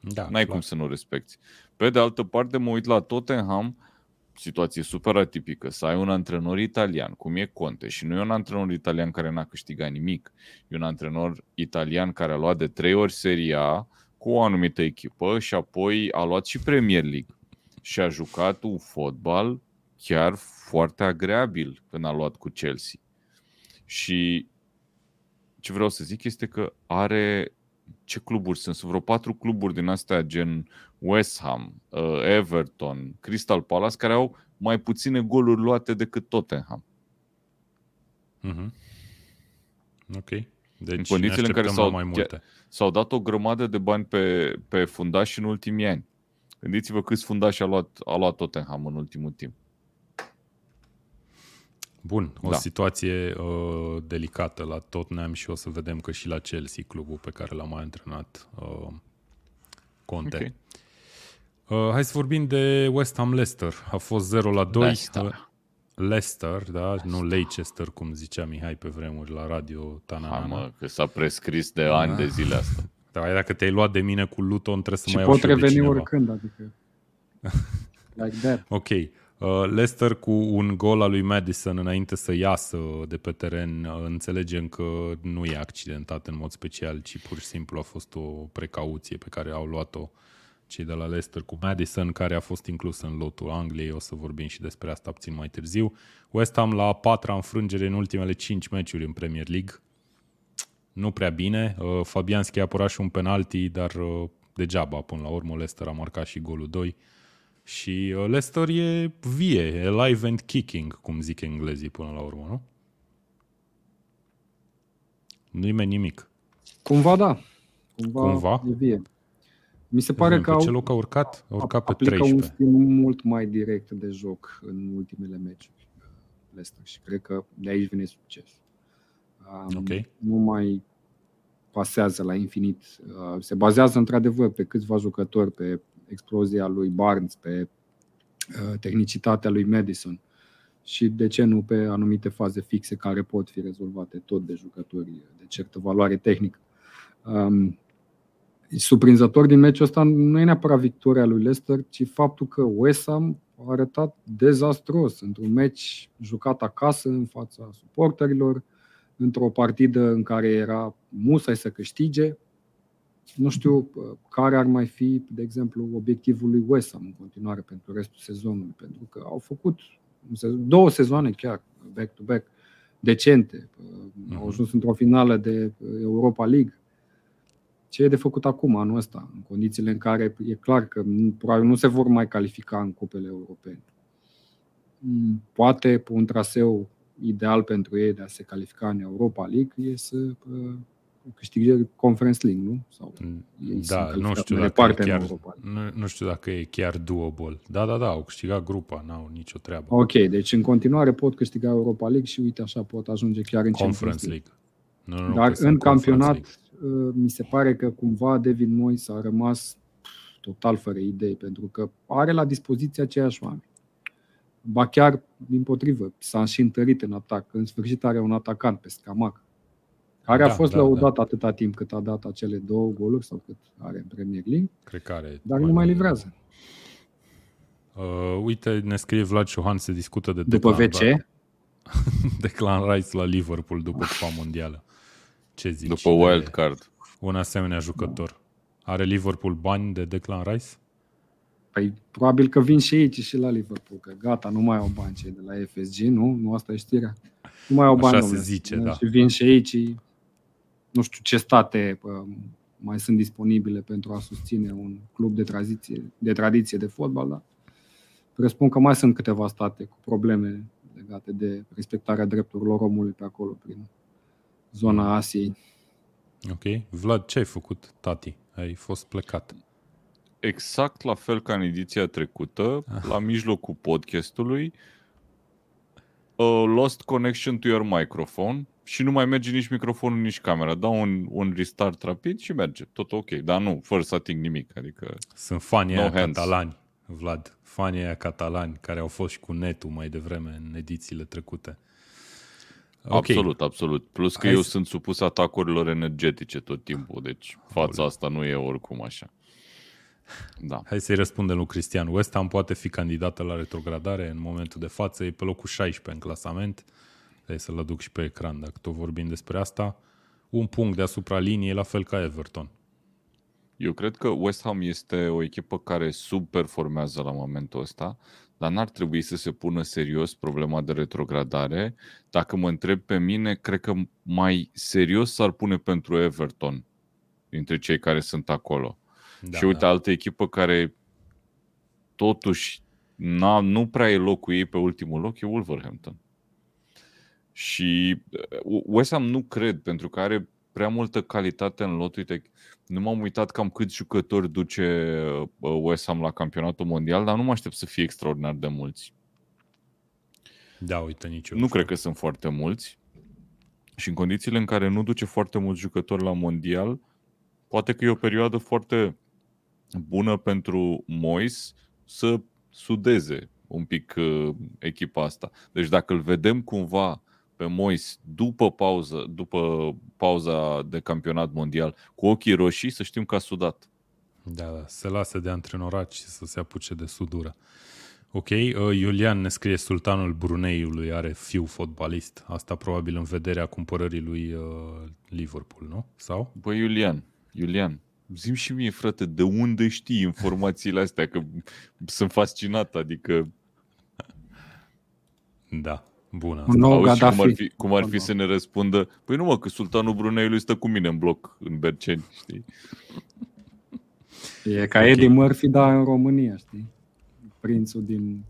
Da, N-ai clar. cum să nu respecti. Pe de altă parte, mă uit la Tottenham, situație super atipică, să ai un antrenor italian, cum e Conte, și nu e un antrenor italian care n-a câștigat nimic, e un antrenor italian care a luat de trei ori seria cu o anumită echipă și apoi a luat și Premier League și a jucat un fotbal chiar foarte agreabil când a luat cu Chelsea. Și ce vreau să zic este că are ce cluburi sunt? Sunt vreo patru cluburi din astea gen West Ham, uh, Everton, Crystal Palace care au mai puține goluri luate decât Tottenham. Mm-hmm. Ok. Deci în condițiile în care s-au, mai multe. s-au dat o grămadă de bani pe, pe fundași în ultimii ani. Gândiți-vă câți fundași a luat, a luat Tottenham în ultimul timp. Bun, o da. situație uh, delicată la Tottenham și o să vedem că și la Chelsea, clubul pe care l-a mai antrenat uh, Conte. Okay. Uh, hai să vorbim de West Ham Leicester. A fost 0 la 2. Leicester. Uh, Leicester, da, nu Leicester, cum zicea Mihai pe vremuri la radio Tanana. Hai mă, că s-a prescris de ani de zile asta. <laughs> Da, dacă te-ai luat de mine cu Luton, trebuie să și mai iau și reveni oricând, adică... <laughs> like that. Ok. Uh, Leicester cu un gol al lui Madison înainte să iasă de pe teren, uh, înțelegem că nu e accidentat în mod special, ci pur și simplu a fost o precauție pe care au luat-o cei de la Leicester cu Madison, care a fost inclus în lotul Angliei, o să vorbim și despre asta puțin mai târziu. West Ham la a patra înfrângere în ultimele 5 meciuri în Premier League. nu prea bine. Uh, Fabianski a apărat și un penalti, dar uh, degeaba până la urmă Leicester a marcat și golul 2. Și uh, Leicester e vie, alive and kicking, cum zic englezii până la urmă, nu? Nu-i nimic. Cumva da. Cumva, Cumva? e vie. Mi se pare Pe că au, ce loc a urcat? A urcat pe aplică 13. un stil mult mai direct de joc în ultimele meciuri. Leicester și cred că de aici vine succes. Um, Ok. Nu mai pasează la infinit. Uh, Se bazează într-adevăr pe câțiva jucători, pe explozia lui Barnes, pe uh, tehnicitatea lui Madison și de ce nu pe anumite faze fixe care pot fi rezolvate tot de jucători de certă valoare tehnică. Um, surprinzător din meciul ăsta nu e neapărat victoria lui Leicester, ci faptul că West Ham a arătat dezastros într-un meci jucat acasă în fața suporterilor, într-o partidă în care era musai să câștige. Nu știu uh, care ar mai fi, de exemplu, obiectivul lui West Ham în continuare pentru restul sezonului, pentru că au făcut un sezon- două sezoane chiar, back-to-back, decente. Uh, Au Mhm. ajuns într-o finală de uh, Europa League. Ce e de făcut acum, anul ăsta, în condițiile în care e clar că nu, probabil nu se vor mai califica în cupele europene? Mm, Poate pe un traseu ideal pentru ei de a se califica în Europa League e să uh, câștige Conference League, nu? Sau ei sunt Da, nu calificați știu, mai dacă e departe în chiar, Europa League. nu, nu știu dacă e chiar doable. Da, da, da, au câștigat grupa, n-au nicio treabă. Ok, deci în continuare pot câștiga Europa League și uite așa pot ajunge chiar în Champions Conference League. League. Nu, nu, Dar că sunt în Conference campionat uh, mi se pare că cumva David Moyes a rămas total fără idei, pentru că are la dispoziție aceiași oameni. Ba chiar, din potrivă, s-a și întărit în atac. În sfârșit are un atacant pe Scamac, care a Da, fost da, lăudat atâta timp cât a dat acele două goluri sau cât are în Premier League, Cred că are dar nu mai livrează. Uh, uite, ne scrie Vlad Șohan, se discută de După Declan, VC, <laughs> Declan Rice la Liverpool după Cupa Mondială. Ce zici? După de wild card. Un asemenea jucător. Are Liverpool bani de Declan Rice? Păi probabil că vin și aici și la Liverpool, că gata, nu mai au bani cei de la FSG, nu? Nu asta e știrea. Nu mai au Așa bani, se domnule. zice, da. Și vin și aici, nu știu ce state uh, mai sunt disponibile pentru a susține un club de tradiție de, tradiție de fotbal, dar presupun că mai sunt câteva state cu probleme legate de respectarea drepturilor omului pe acolo, prin zona Asiei. Ok. Vlad, ce ai făcut, tati? Ai fost plecat. Exact la fel ca în ediția trecută, la mijlocul podcastului, uh, lost connection to your microphone și nu mai merge nici microfonul, nici camera. Dau un, un restart rapid și merge. Tot ok, dar nu, fără să ating nimic. Adică Sunt fanii No aia hands. catalani, Vlad. Fanii aia catalani care au fost și cu netul mai devreme în edițiile trecute. Ok. Absolut, absolut. Plus că Hai eu să- sunt supus atacurilor energetice tot timpul, deci fața asta nu e oricum așa. Da. Hai să-i răspundem lui Cristian. West Ham poate fi candidată la retrogradare în momentul de față. E pe locul 16 în clasament. Hai să-l aduc și pe ecran dacă tot vorbim despre asta. Un punct deasupra liniei, la fel ca Everton. Eu cred că West Ham este o echipă care subperformează la momentul ăsta, dar n-ar trebui să se pună serios problema de retrogradare. Dacă mă întreb pe mine, cred că mai serios s-ar pune pentru Everton dintre cei care sunt acolo. Da, și uite, da. altă echipă care totuși n-a, nu prea e locul ei pe ultimul loc e Wolverhampton. Și uh, West Ham nu cred, pentru că are prea multă calitate în lot. Uite, nu m-am uitat cam câți jucători duce uh, West Ham la campionatul mondial, dar nu mă aștept să fie extraordinar de mulți. Da, uite, nici eu. Nu cred că sunt foarte mulți. Și în condițiile în care nu duce foarte mulți jucători la mondial, poate că e o perioadă foarte bună pentru Mois să sudeze un pic uh, echipa asta. Deci dacă îl vedem cumva pe Mois după pauză, după pauza de campionat mondial cu ochii roșii, să știm că a sudat. Da, da, se lasă de antrenorat și să se apuce de sudură. Ok, uh, Iulian ne scrie Sultanul Bruneiului, are fiu fotbalist. Asta probabil în vederea cumpărării lui uh, Liverpool, nu? Sau? Băi, Iulian, Iulian, zim și mie, frate, de unde știi informațiile astea? Că sunt fascinat, adică Da. Bună. Un nou Auzi și cum ar Gaddafi. fi, cum ar fi Acolo. să ne răspundă Păi nu mă, că sultanul Bruneiului stă cu mine în bloc în Berceni, știi? E ca Ok. Eddie Murphy, dar în România, știi? Prințul din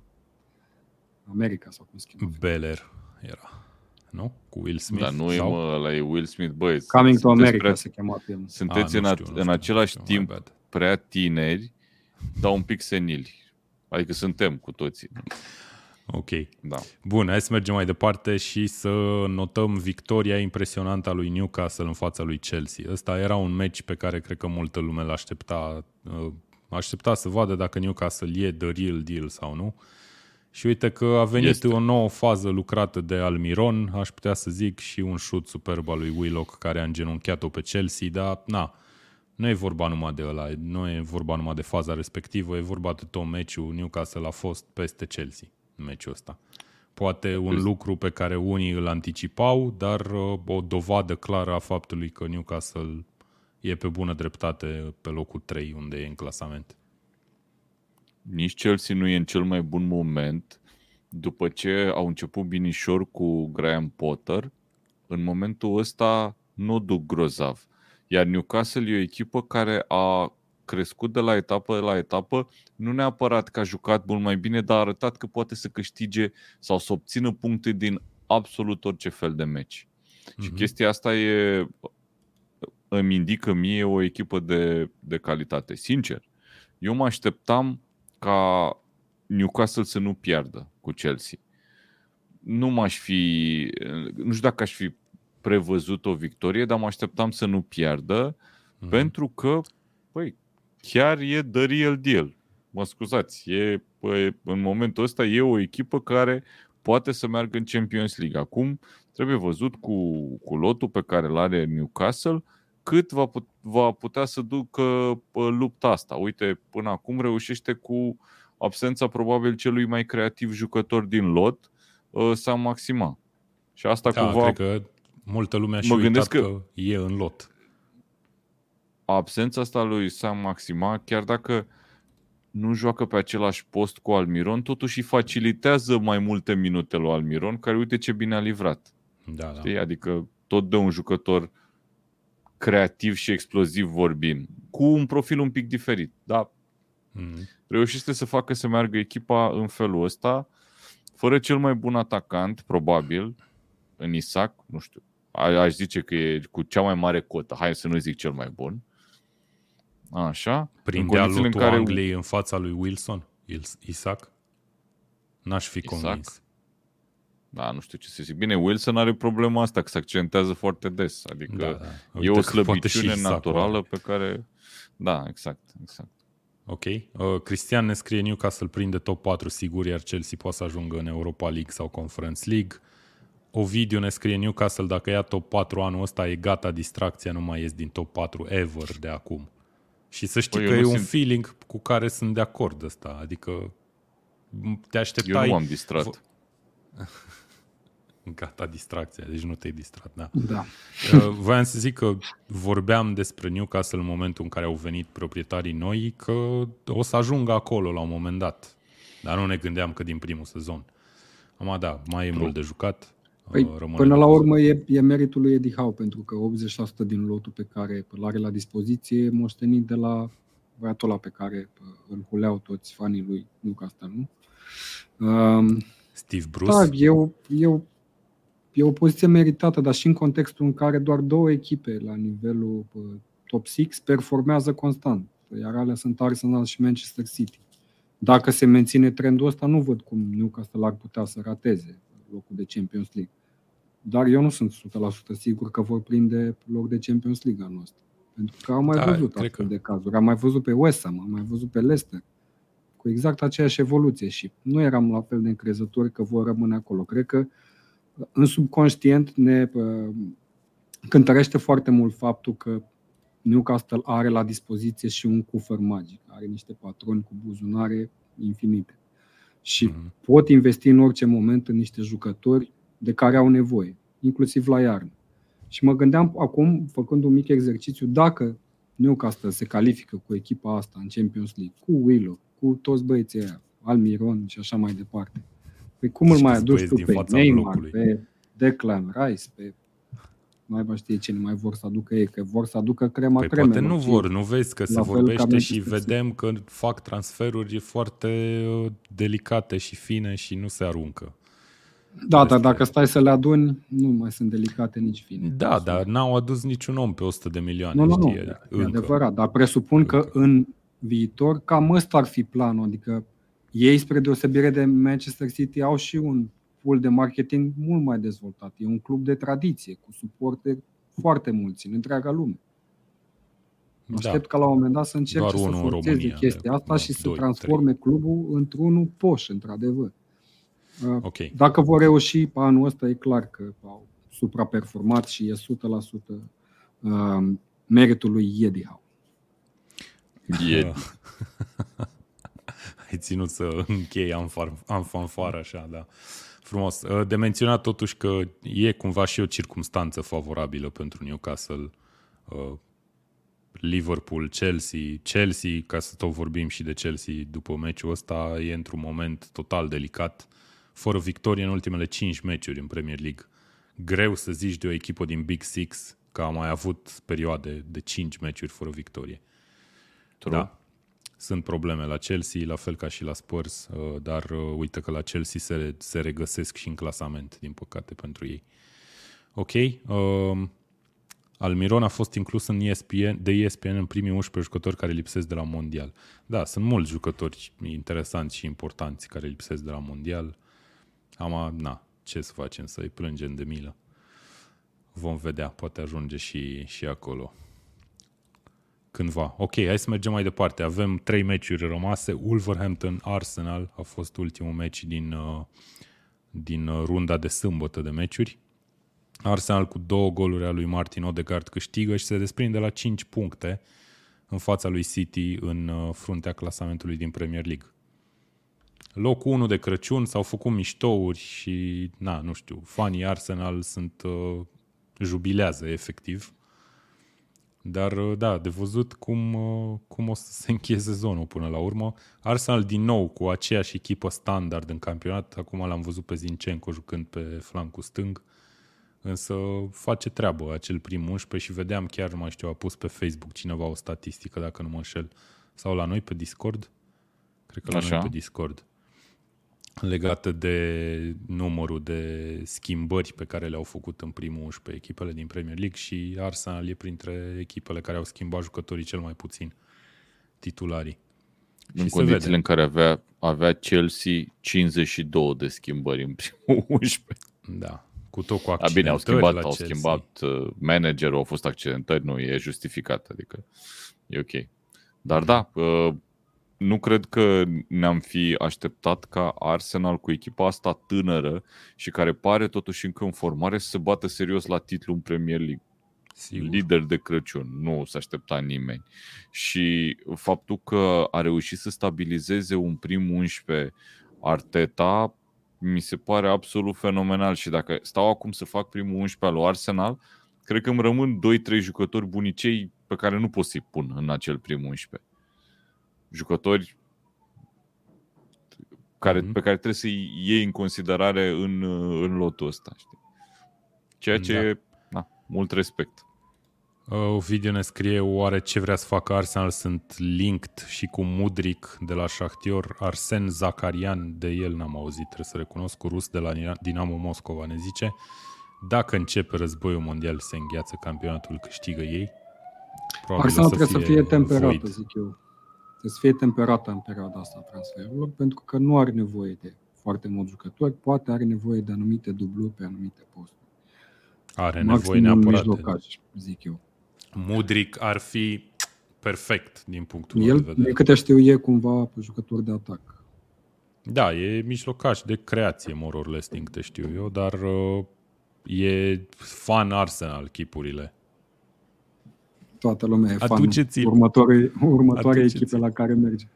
America sau cum se cheamă. Beller era. Nu? Cu Will Smith? Dar nu e, sau? mă, la e Will Smith, băi. Coming to sunteți America prea- se chema pe el. Sunteți Ah, în, nu a, știu, nu în știu, același nu știu, my timp bad. prea tineri, dar un pic senili. Adică suntem cu toții. Ok. Da. Bun, hai să mergem mai departe și să notăm victoria impresionantă a lui Newcastle în fața lui Chelsea. Ăsta era un meci pe care cred că multă lume l-aștepta, uh, aștepta să vadă dacă Newcastle e the real deal sau nu. Și uite că a venit Este. o nouă fază lucrată de Almiron, aș putea să zic, și un șut superb al lui Willock care a îngenunchiat-o pe Chelsea, dar na, nu e vorba numai de ăla, nu e vorba numai de faza respectivă, e vorba de tot meciul. Newcastle a fost peste Chelsea în meciul ăsta. Poate un lucru pe care unii îl anticipau, dar uh, o dovadă clară a faptului că Newcastle e pe bună dreptate pe locul 3 unde e în clasament. Nici Chelsea nu e în cel mai bun moment după ce au început binișor cu Graham Potter. În momentul ăsta nu o duc grozav. Iar Newcastle e o echipă care a crescut de la etapă la etapă, nu neapărat că a jucat mult mai bine, dar a arătat că poate să câștige sau să obțină puncte din absolut orice fel de meci. Și Mhm. chestia asta e îmi indică mie o echipă de, de calitate. Sincer, eu mă așteptam ca Newcastle să nu piardă cu Chelsea. Nu m-aș fi, nu știu dacă aș fi prevăzut o victorie, dar mă așteptam să nu piardă, Mhm. pentru că, păi, chiar e the real deal. Mă scuzați, e, păi, în momentul ăsta e o echipă care poate să meargă în Champions League. Acum trebuie văzut cu, cu lotul pe care îl are Newcastle cât va, put, va putea să ducă pă, lupta asta. Uite, până acum reușește cu absența probabil celui mai creativ jucător din lot, ă, Sam Maxima. Și asta Da, cumva cred că multă lume a și Mă uitat gândesc că... că- că e în lot. Absența asta lui Sam Maxima, chiar dacă nu joacă pe același post cu Almiron, totuși îi facilitează mai multe minute lui Almiron, care uite ce bine a livrat. Da, da. Știi? Adică tot de un jucător creativ și exploziv vorbind, cu un profil un pic diferit. Dar Mm. reușește să facă să meargă echipa în felul ăsta, fără cel mai bun atacant, probabil, în Isaac, nu știu, a- aș zice că e cu cea mai mare cotă, hai să nu zic cel mai bun. Așa. Prindea condițiile lotul Angliei în fața lui Wilson, Is- Isaac? N-aș fi Isaac? convins. Da, nu știu ce să zic. Bine, Wilson are problema asta, că se accentează foarte des. Adică Da, da. e Uite o că poate și slăbiciune Isaac o naturală are. pe care... Da, exact, exact. Ok. Uh, Cristian ne scrie Newcastle prinde top 4 sigur, iar Chelsea poate să ajungă în Europa League sau Conference League. Ovidiu ne scrie Newcastle, dacă ia top 4 anul ăsta, e gata distracția, nu mai ies din top 4 ever de acum. Și să știi Păi, că eu e nu un simt- feeling cu care sunt de acord ăsta. Adică te Eu așteptai... nu m-am distrat. <laughs> Gata distracția, deci nu te-ai distrat, da. Da. Uh, Voiam să zic că vorbeam despre Newcastle în momentul în care au venit proprietarii noi, că o să ajungă acolo la un moment dat. Dar nu ne gândeam că din primul sezon. Acum da, mai e mult de jucat. Păi, uh, rămâne până de la văzut. urmă e, e meritul lui Eddie Howe, pentru că 80% din lotul pe care îl are la dispoziție e moștenit de la băiatul ăla pe care uh, îl huleau toți fanii lui Newcastle, nu? Um, Steve Bruce. da, e o, e, o, e o poziție meritată, dar și în contextul în care doar două echipe la nivelul uh, top 6 performează constant, iar alea sunt Arsenal și Manchester City. Dacă se menține trendul ăsta, nu văd cum Newcastle ar putea să rateze locul de Champions League. Dar eu nu sunt 100% sigur că vor prinde loc de Champions League anul ăsta. Pentru că am mai Da, văzut cred astfel că- de cazuri. Am mai văzut pe West Ham, am mai văzut pe Leicester cu exact aceeași evoluție și nu eram la fel de încrezători că vor rămâne acolo. Cred că în subconștient ne uh, cântărește foarte mult faptul că Newcastle are la dispoziție și un cufăr magic. Are niște patroni cu buzunare infinite. Și Mhm. pot investi în orice moment în niște jucători de care au nevoie, inclusiv la iarnă. Și mă gândeam acum, făcând un mic exercițiu, dacă Newcastle se califică cu echipa asta în Champions League, cu Willow, cu toți băieții aia, Almiron și așa mai departe, Păi cum îl Și mai câți aduci băieți tu din pe fața Neymar, blocului. pe Declan Rice, pe mai va știe cine mai vor să aducă ei, că vor să aducă crema Păi cremelor. poate nu și- vor, nu vezi că se la fel ca vorbește și Manchester City. vedem că fac transferuri foarte uh, delicate și fine și nu se aruncă. Da, dar Despre- dacă stai să le aduni, nu mai sunt delicate nici fine. Da, dar n-au adus niciun om pe 100 de milioane, Nu, nu, nu, știi? e Încă. adevărat, dar presupun că Încă. în viitor cam ăsta ar fi planul, adică ei, spre deosebire de Manchester City, au și un pool de marketing mult mai dezvoltat. E un club de tradiție, cu suporteri foarte mulți în întreaga lume. Mă Da. Aștept ca la un moment dat să încerce Doar să unul în forțeze România, chestia de- asta da, și să doi, transforme clubul într-unul poș, într-adevăr. Uh, Ok. Dacă vor reuși pe anul ăsta, e clar că au supraperformat și e 100% uh, meritul lui Eddie Howe. E, <laughs> Ai ținut să închei am, far, am fanfară așa, da. Frumos. Uh, De menționat totuși că e cumva și o circumstanță favorabilă pentru Newcastle. Uh, Liverpool, Chelsea, Chelsea, ca să tot vorbim și de Chelsea după meciul ăsta, e într-un moment total delicat, fără victorie în ultimele 5 meciuri în Premier League. Greu să zici de o echipă din Big Six că a mai avut perioade de 5 meciuri fără victorie. True. Da. Sunt probleme la Chelsea, la fel ca și la Spurs, uh, dar uh, uite că la Chelsea se, se regăsesc și în clasament, din păcate, pentru ei. Ok. Um, Almiron a fost inclus în ESPN, de ESPN în primii 11 jucători care lipsesc de la Mondial. Da, sunt mulți jucători interesanți și importanți care lipsesc de la Mondial. Am, na, ce să facem, să-i plângem de milă. Vom vedea, poate ajunge și, și acolo cândva. Ok, hai să mergem mai departe. Avem trei meciuri rămase. Wolverhampton-Arsenal a fost ultimul meci din, uh, din uh, runda de sâmbătă de meciuri. Arsenal cu două goluri a lui Martin Odegaard câștigă și se desprinde la 5 puncte în fața lui City în uh, fruntea clasamentului din Premier League. Locul 1 de Crăciun s-au făcut miștouri și, na, nu știu, fanii Arsenal sunt uh, jubilează efectiv. Dar, uh, da, de văzut cum, uh, cum o să se încheie sezonul până la urmă. Arsenal din nou cu aceeași echipă standard în campionat. Acum l-am văzut pe Zinchenko jucând pe flancul stâng. Însă face treabă acel prim 11 și vedeam chiar, nu mai știu, a pus pe Facebook cineva o statistică, dacă nu mă înșel. Sau la noi pe Discord? Cred că la Așa. noi pe Discord legată de numărul de schimbări pe care le-au făcut în primul 11 echipele din Premier League și Arsenal e printre echipele care au schimbat jucătorii cel mai puțin titularii. În Și se condițiile vede. în care avea, avea Chelsea 52 de schimbări în primul <laughs> 11. Da, cu tot cu A, accidentări bine, au schimbat, la au Chelsea. schimbat uh, managerul, au fost accidentări, nu, e justificat, adică e ok. Dar da, uh, nu cred că ne-am fi așteptat ca Arsenal cu echipa asta tânără și care pare totuși încă în formare să se bată serios la titlu în Premier League. Sigur. lider de Crăciun, nu s-a aștepta nimeni. Și faptul că a reușit să stabilizeze un prim 11 Arteta mi se pare absolut fenomenal și dacă stau acum să fac primul 11 al lui Arsenal, cred că îmi rămân 2-3 jucători bunicei pe care nu pot să-i pun în acel prim 11. Jucători care, Mhm. pe care trebuie să-i iei în considerare în, în lotul ăsta. Știi? Ceea ce, Da. da. na, mult respect. Uh, Ovidiu ne scrie oare ce vrea să facă Arsenal sunt linked și cu Mudrik de la Shakhtyor, Arsen Zakarian, de el n-am auzit, trebuie să recunosc, cu rus de la Dinamo Moscova ne zice dacă începe războiul mondial se îngheață campionatul, câștigă ei. Probabil Arsenal o trebuie să fie temperată, void. zic eu. Trebuie să fie temperată în perioada asta a transferurilor, pentru că nu are nevoie de foarte mulți jucători, poate are nevoie de anumite dubluri pe anumite posturi. Are Maxim nevoie un neapărat. mijlocaj, zic eu. Mudrik ar fi perfect din punctul meu El, de vedere. de câte știu, e cumva pe jucător de atac. Da, e mijlocaș de creație, more or less, din câte știu eu, dar uh, e fan Arsenal chipurile. Toată lumea e fan Aduceți-l. următoarei, următoarei Aduceți-l. echipe la care merge.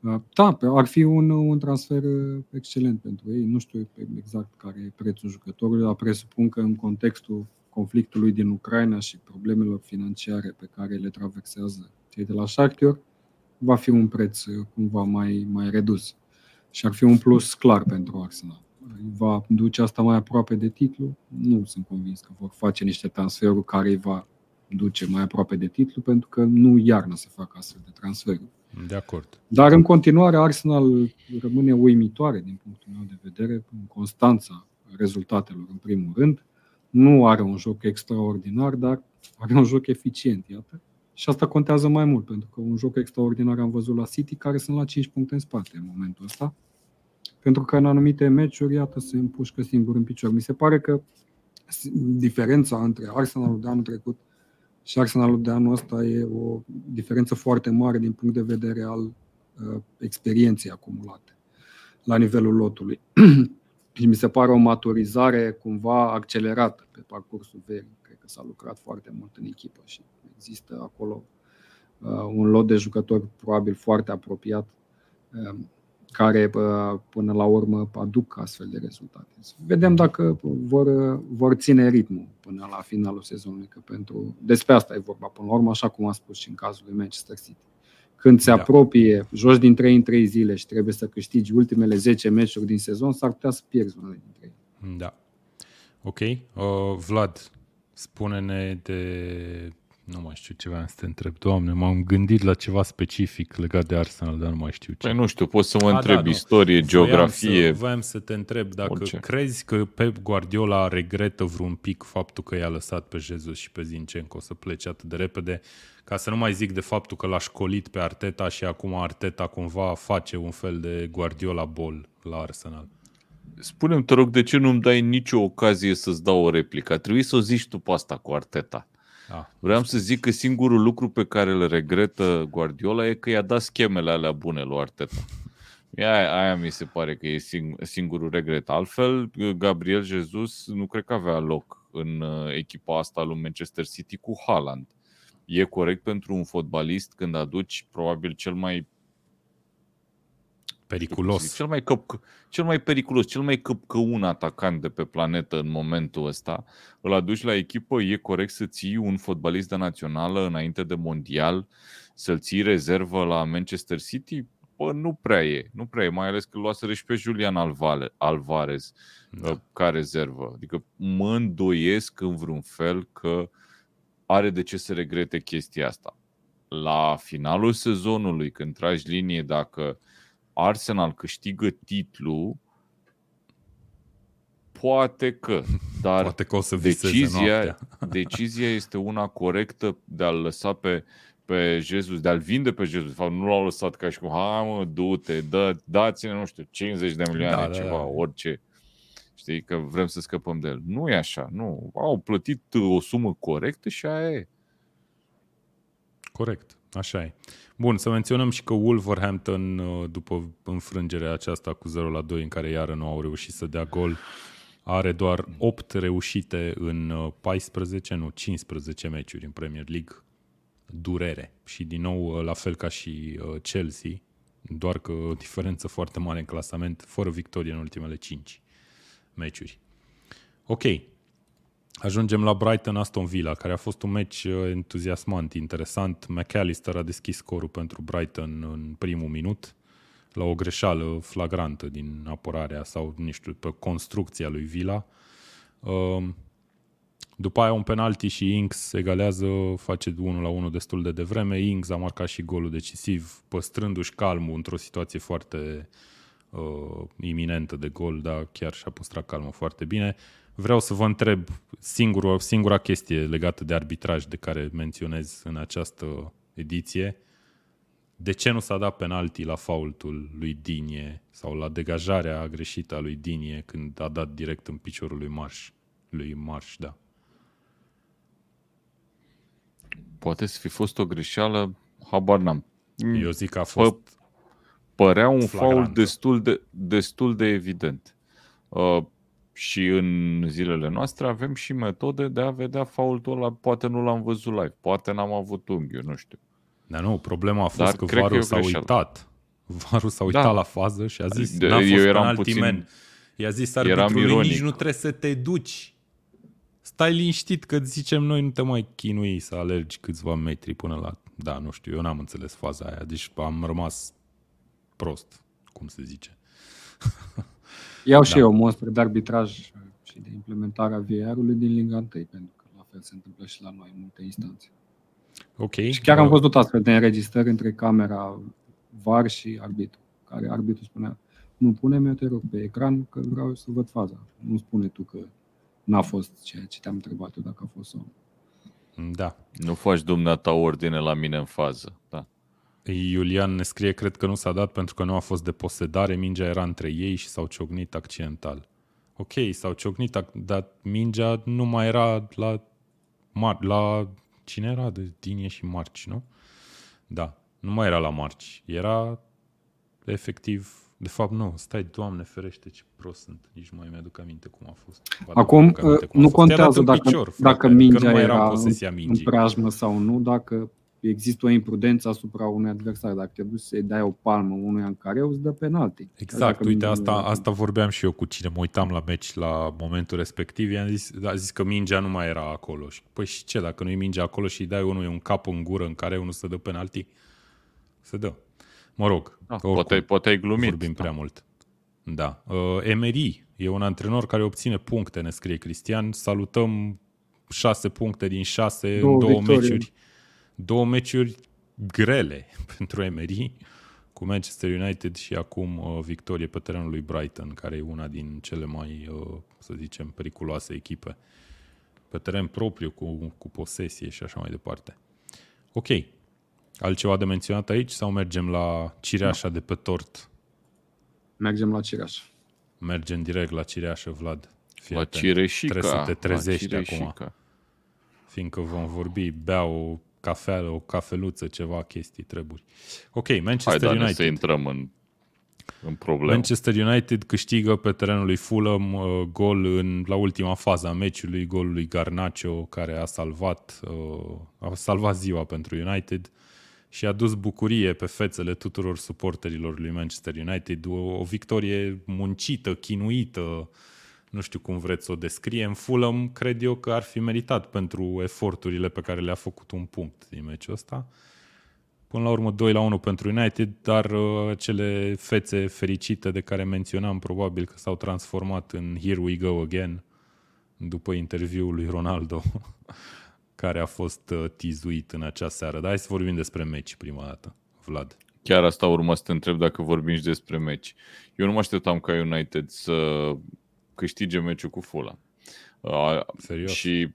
Uh, Da, pe- ar fi un, un transfer uh, excelent pentru ei. Nu știu exact care e prețul jucătorului, dar presupun că în contextul conflictului din Ucraina și problemelor financiare pe care le traversează cei de la Shakhtar, va fi un preț uh, cumva mai, mai redus. Și ar fi un plus clar pentru Arsenal. îi va duce asta mai aproape de titlu. Nu sunt convins că vor face niște transferuri care îi va duce mai aproape de titlu, pentru că nu iarnă să facă astfel de transferuri. De acord. Dar în continuare Arsenal rămâne uimitoare din punctul meu de vedere în constanța rezultatelor în primul rând. Nu are un joc extraordinar, dar are un joc eficient, iată. Și asta contează mai mult, pentru că un joc extraordinar am văzut la City, care sunt la 5 puncte în spate în momentul ăsta. Pentru că în anumite meciuri, iată, se împușcă singur în picior. Mi se pare că diferența între Arsenalul de anul trecut și Arsenalul de anul ăsta e o diferență foarte mare din punct de vedere al uh, experienței acumulate la nivelul lotului. <clears throat> și mi se pare o maturizare cumva accelerată pe parcursul verii. Cred că s-a lucrat foarte mult în echipă și există acolo uh, un lot de jucători probabil foarte apropiat uh, care până la urmă aduc astfel de rezultate. Vedem dacă vor, vor ține ritmul până la finalul sezonului, că pentru, despre asta e vorba până la urmă, așa cum am spus și în cazul lui Manchester City. Când se da. apropie, joci din 3 în 3 zile și trebuie să câștigi ultimele 10 meciuri din sezon, s-ar putea să pierzi unele dintre ele. Da. Ok. Uh, Vlad, spune-ne de nu mai știu ce vreau să te întreb. Doamne, m-am gândit la ceva specific legat de Arsenal, dar nu mai știu ce. Păi nu știu, poți să mă A, întreb da, istorie, nu. geografie. Voiam să, voiam să te întreb dacă orice. crezi că Pep Guardiola regretă vreun pic faptul că i-a lăsat pe Jesus și pe Zinchenko să plece atât de repede, ca să nu mai zic de faptul că l-a școlit pe Arteta și acum Arteta cumva face un fel de Guardiola bol la Arsenal. Spune-mi, te rog, de ce nu-mi dai nicio ocazie să-ți dau o replică? Trebuie să o zici tu pe asta cu Arteta. Da. Vreau să zic că singurul lucru pe care îl regretă Guardiola e că i-a dat schemele alea bune lui Arteta. Aia, aia mi se pare că e sing, singurul regret. Altfel, Gabriel Jesus nu cred că avea loc în uh, echipa asta lui Manchester City cu Haaland. E corect pentru un fotbalist când aduci probabil cel mai Periculos. Cel mai, căp, cel mai periculos, cel mai căpcăun atacant de pe planetă în momentul ăsta, îl aduci la echipă, e corect să ții un fotbalist de națională înainte de mondial, să-l ții rezervă la Manchester City? Bă, nu prea e, nu prea e, mai ales că luaseră și pe Julian Alvarez da. Uh, ca rezervă. Adică mă îndoiesc în vreun fel că are de ce să regrete chestia asta. La finalul sezonului, când tragi linie, dacă Arsenal câștigă titlul, poate că, dar poate că o să decizia, <laughs> decizia este una corectă de a-l lăsa pe, pe Jesus, de a-l vinde pe Jesus. De fapt, nu l-au lăsat ca și cum, hai mă, du-te, dă, dați-ne, nu știu, 50 de milioane, da, da ceva, da, da. orice. Știi, că vrem să scăpăm de el. Nu e așa, nu. Au plătit o sumă corectă și aia e. Corect, așa e. Bun, să menționăm și că Wolverhampton, uh, după înfrângerea aceasta cu 0 la 2, în care iară nu au reușit să dea gol, are doar 8 reușite în 14, uh, nu, 15 meciuri în Premier League. Durere. Și din nou, uh, la fel ca și Chelsea, doar că o diferență foarte mare în clasament, fără victorie în ultimele 5 meciuri. Ok, Ajungem la Brighton Aston Villa, care a fost un meci uh, entuziasmant, interesant. McAllister a deschis scorul pentru Brighton în primul minut la o greșeală flagrantă din apărarea sau, nu știu, pe construcția lui Villa. Um, după aia un penalti și Inks egalează, face 1 la 1 destul de devreme. Inks a marcat și golul decisiv, păstrându-și calmul într-o situație foarte uh, iminentă de gol, dar chiar și-a păstrat calmul foarte bine. Vreau să vă întreb singura, singura chestie legată de arbitraj de care menționez în această ediție. De ce nu s-a dat penalti la faultul lui Dinie sau la degajarea greșită a lui Dinie când a dat direct în piciorul lui Marș? Lui Marș, da. Poate să fi fost o greșeală, habar n-am. Eu zic că a fost Pă, Părea un fault destul de, destul de evident. Uh, și în zilele noastre avem și metode de a vedea faultul ăla. Poate nu l-am văzut live, poate n-am avut unghiul, nu știu. Dar nu, problema a fost Dar că Varul s-a uitat. Varul s-a uitat da. la fază și a zis, de, n-a fost eu eram puțin, man. I-a zis arbitrului, nici nu trebuie să te duci. Stai liniștit că zicem noi nu te mai chinui să alergi câțiva metri până la... Da, nu știu, eu n-am înțeles faza aia, deci am rămas prost, cum se zice. <laughs> Iau și da. eu monstru de arbitraj și de implementarea VR-ului din Liga 1, pentru că la fel se întâmplă și la noi în multe instanțe. Ok. Și chiar am văzut astfel de înregistrări între camera VAR și arbitru, care arbitru spunea nu pune-mi, te rog, pe ecran că vreau să văd faza. Nu spune tu că n-a fost ceea ce te-am întrebat eu dacă a fost sau Da. Nu faci dumneata ordine la mine în fază. Da. Iulian ne scrie, cred că nu s-a dat pentru că nu a fost de posedare, mingea era între ei și s-au ciocnit accidental. Ok, s-au ciocnit, ac- dar mingea nu mai era la, mar- la cine era? De Dinie și Marci, nu? Da, nu mai era la Marci. Era efectiv, de fapt nu, stai, Doamne ferește ce prost sunt, nici nu mai mi-aduc aminte cum a fost. Ba da, Acum, mi-aduc aminte cum a nu fost. Te-a dat contează în dacă, picior, frate, dacă adică mingea nu mai era era în în, posesia în mingii. preajmă sau nu, dacă există o imprudență asupra unui adversar. Dacă te duci să-i dai o palmă unui în care îți dă penalti. Exact, Dacă uite, mingea asta, nu era- asta vorbeam și eu cu cine mă uitam la meci la momentul respectiv, i-am zis, a zis că mingea nu mai era acolo. Și, păi și ce, dacă nu-i mingea acolo și îi dai unul un cap în gură în care unul să dă penalti? Se dă. Mă rog, Da, oricum, poate, poate ai glumit. vorbim da. prea mult. Da. Uh, Emery e un antrenor care obține puncte, ne scrie Cristian. Salutăm șase puncte din șase Două în două victorii. meciuri. Două meciuri grele <laughs> pentru Emery cu Manchester United și acum uh, victorie pe terenul lui Brighton, care e una din cele mai, uh, să zicem, periculoase echipe. Pe teren propriu, cu, cu posesie și așa mai departe. Ok. Altceva de menționat aici sau mergem la cireașa de pe tort? Mergem la Cireaș. Mergem direct la cireașă, Vlad. Fii La atent. cireșica. Trebuie să te trezești la acum, cireșica. fiindcă vom vorbi, bea o cafea, o cafeluță, ceva chestii, treburi. Ok, Hai, Manchester Dani, să United. intrăm în, în problemă. Manchester United câștigă pe terenul lui Fulham uh, gol în, la ultima fază a meciului, golul lui Garnacho, care a salvat, uh, a salvat ziua pentru United și a dus bucurie pe fețele tuturor suporterilor lui Manchester United. O, o victorie muncită, chinuită, nu știu cum vreți să o descriem. Fulham cred eu că ar fi meritat pentru eforturile pe care le-a făcut un punct din meciul ăsta. Până la urmă 2 la 1 pentru United, dar uh, cele fețe fericite de care menționam probabil că s-au transformat în Here we go again după interviul lui Ronaldo <laughs> care a fost uh, tizuit în acea seară. Dar hai să vorbim despre meci prima dată, Vlad. Chiar asta urma să te întreb dacă vorbim și despre meci. Eu nu mă așteptam ca United să câștige meciul cu Fulham. Uh, Serios? și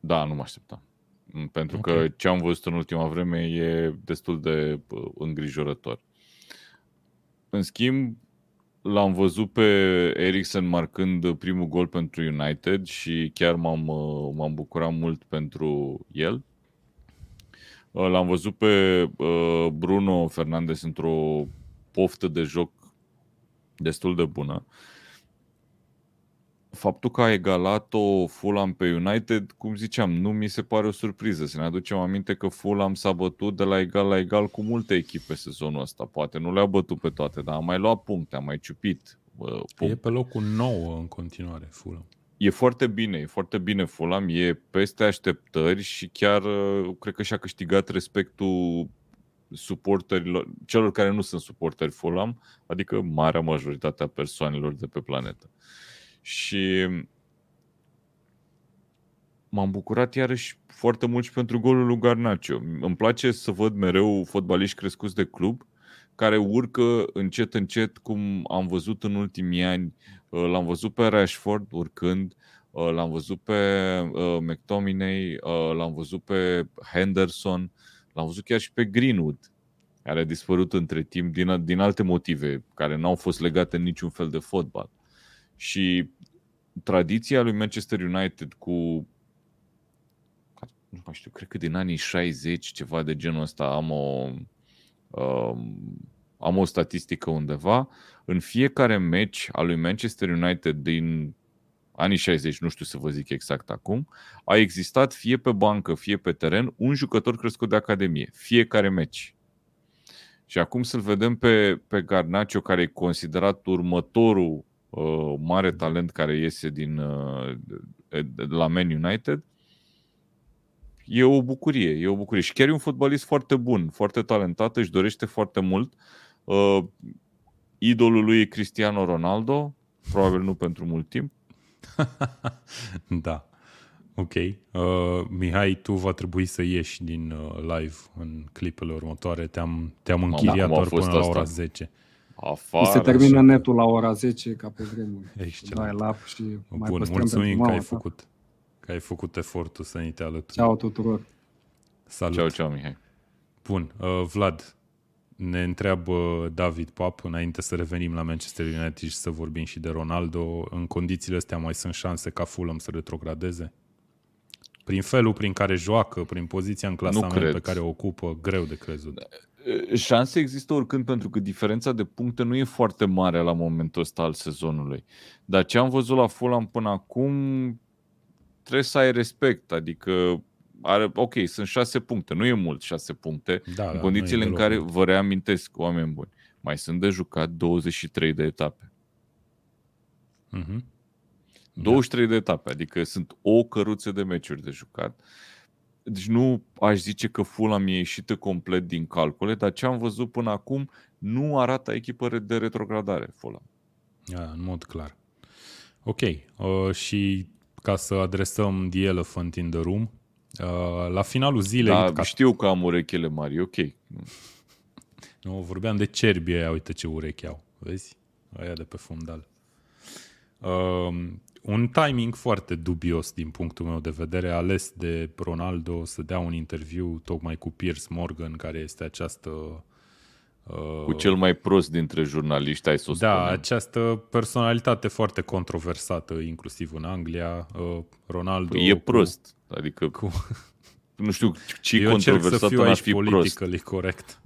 da, nu mă așteptam. Mm, Pentru Ok. că ce am văzut în ultima vreme e destul de uh, îngrijorător. În schimb, l-am văzut pe Eriksen marcând primul gol pentru United și chiar m-am, uh, m-am bucurat mult pentru el. Uh, L-am văzut pe uh, Bruno Fernandes într-o poftă de joc destul de bună. Faptul că a egalat-o Fulham pe United, cum ziceam, nu mi se pare o surpriză. Să ne aducem aminte că Fulham s-a bătut de la egal la egal cu multe echipe sezonul ăsta. Poate nu le-a bătut pe toate, dar a mai luat puncte, a mai ciupit uh, E puncte. pe locul 9 în continuare, Fulham. E foarte bine, e foarte bine Fulham, e peste așteptări și chiar uh, cred că și-a câștigat respectul suporterilor, celor care nu sunt suporteri Fulham, adică marea majoritate a persoanelor de pe planetă. Și m-am bucurat iarăși foarte mult și pentru golul lui Garnacio. Îmi place să văd mereu fotbaliști crescuți de club care urcă încet, încet, cum am văzut în ultimii ani. Uh, L-am văzut pe Rashford urcând, uh, l-am văzut pe uh, McTominay, uh, l-am văzut pe Henderson, l-am văzut chiar și pe Greenwood, care a dispărut între timp din, din alte motive, care n-au fost legate în niciun fel de fotbal. Și tradiția lui Manchester United cu nu mai știu, cred că din anii 60, ceva de genul ăsta, am o, um, am o statistică undeva. În fiecare meci al lui Manchester United din anii 60, nu știu să vă zic exact acum, a existat fie pe bancă, fie pe teren, un jucător crescut de academie. Fiecare meci. Și acum să-l vedem pe, pe Garnacio, care e considerat următorul uh, mare talent care iese din, uh, de, de la Man United, e o bucurie, e o bucurie. Și chiar e un fotbalist foarte bun, foarte talentat, își dorește foarte mult. Uh, idolul lui e Cristiano Ronaldo, probabil nu pentru mult timp. <laughs> da. Ok. Uh, Mihai, tu va trebui să ieși din uh, live în clipele următoare. Te-am, te-am închiriat doar până la ora 10. Afară, se termină așa. netul la ora 10 ca pe vremuri. Excelent. Dai și mai Bun, mulțumim că ai făcut că ai făcut efortul să ne te alături. Ceau tuturor. Salut. Ceau, ceau, Mihai. Bun, uh, Vlad, ne întreabă David Pap, înainte să revenim la Manchester United și să vorbim și de Ronaldo, în condițiile astea mai sunt șanse ca Fulham să retrogradeze? Prin felul prin care joacă, prin poziția în clasament pe care o ocupă, greu de crezut. Șanse există oricând pentru că diferența de puncte nu e foarte mare la momentul ăsta al sezonului. Dar ce am văzut la Fulham până acum trebuie să ai respect, adică are, ok, sunt șase puncte, nu e mult șase puncte, da, în da, condițiile în care, vă reamintesc, oameni buni, mai sunt de jucat 23 de etape. Uh-huh. 23 da. de etape, adică sunt o căruță de meciuri de jucat. Deci nu aș zice că Fulham e ieșită complet din calcule, dar ce am văzut până acum nu arată echipă de retrogradare Fulham. Ja, în mod clar. Ok. Uh, și ca să adresăm The Elephant in the Room, uh, la finalul zilei... Da, ca... știu că am urechile mari, ok. Nu, vorbeam de cerbii aia, uite ce urechi au, vezi? Aia de pe fundal. Uh, un timing foarte dubios din punctul meu de vedere, ales de Ronaldo să dea un interviu tocmai cu Piers Morgan, care este această cu cel mai prost dintre jurnaliști, ai să o Da, spunem. această personalitate foarte controversată, inclusiv în Anglia. Uh, Ronaldo... Păi e prost. Cu, adică cu... nu știu ce Eu controversat să fiu n-ar aici fi politically prost. corect.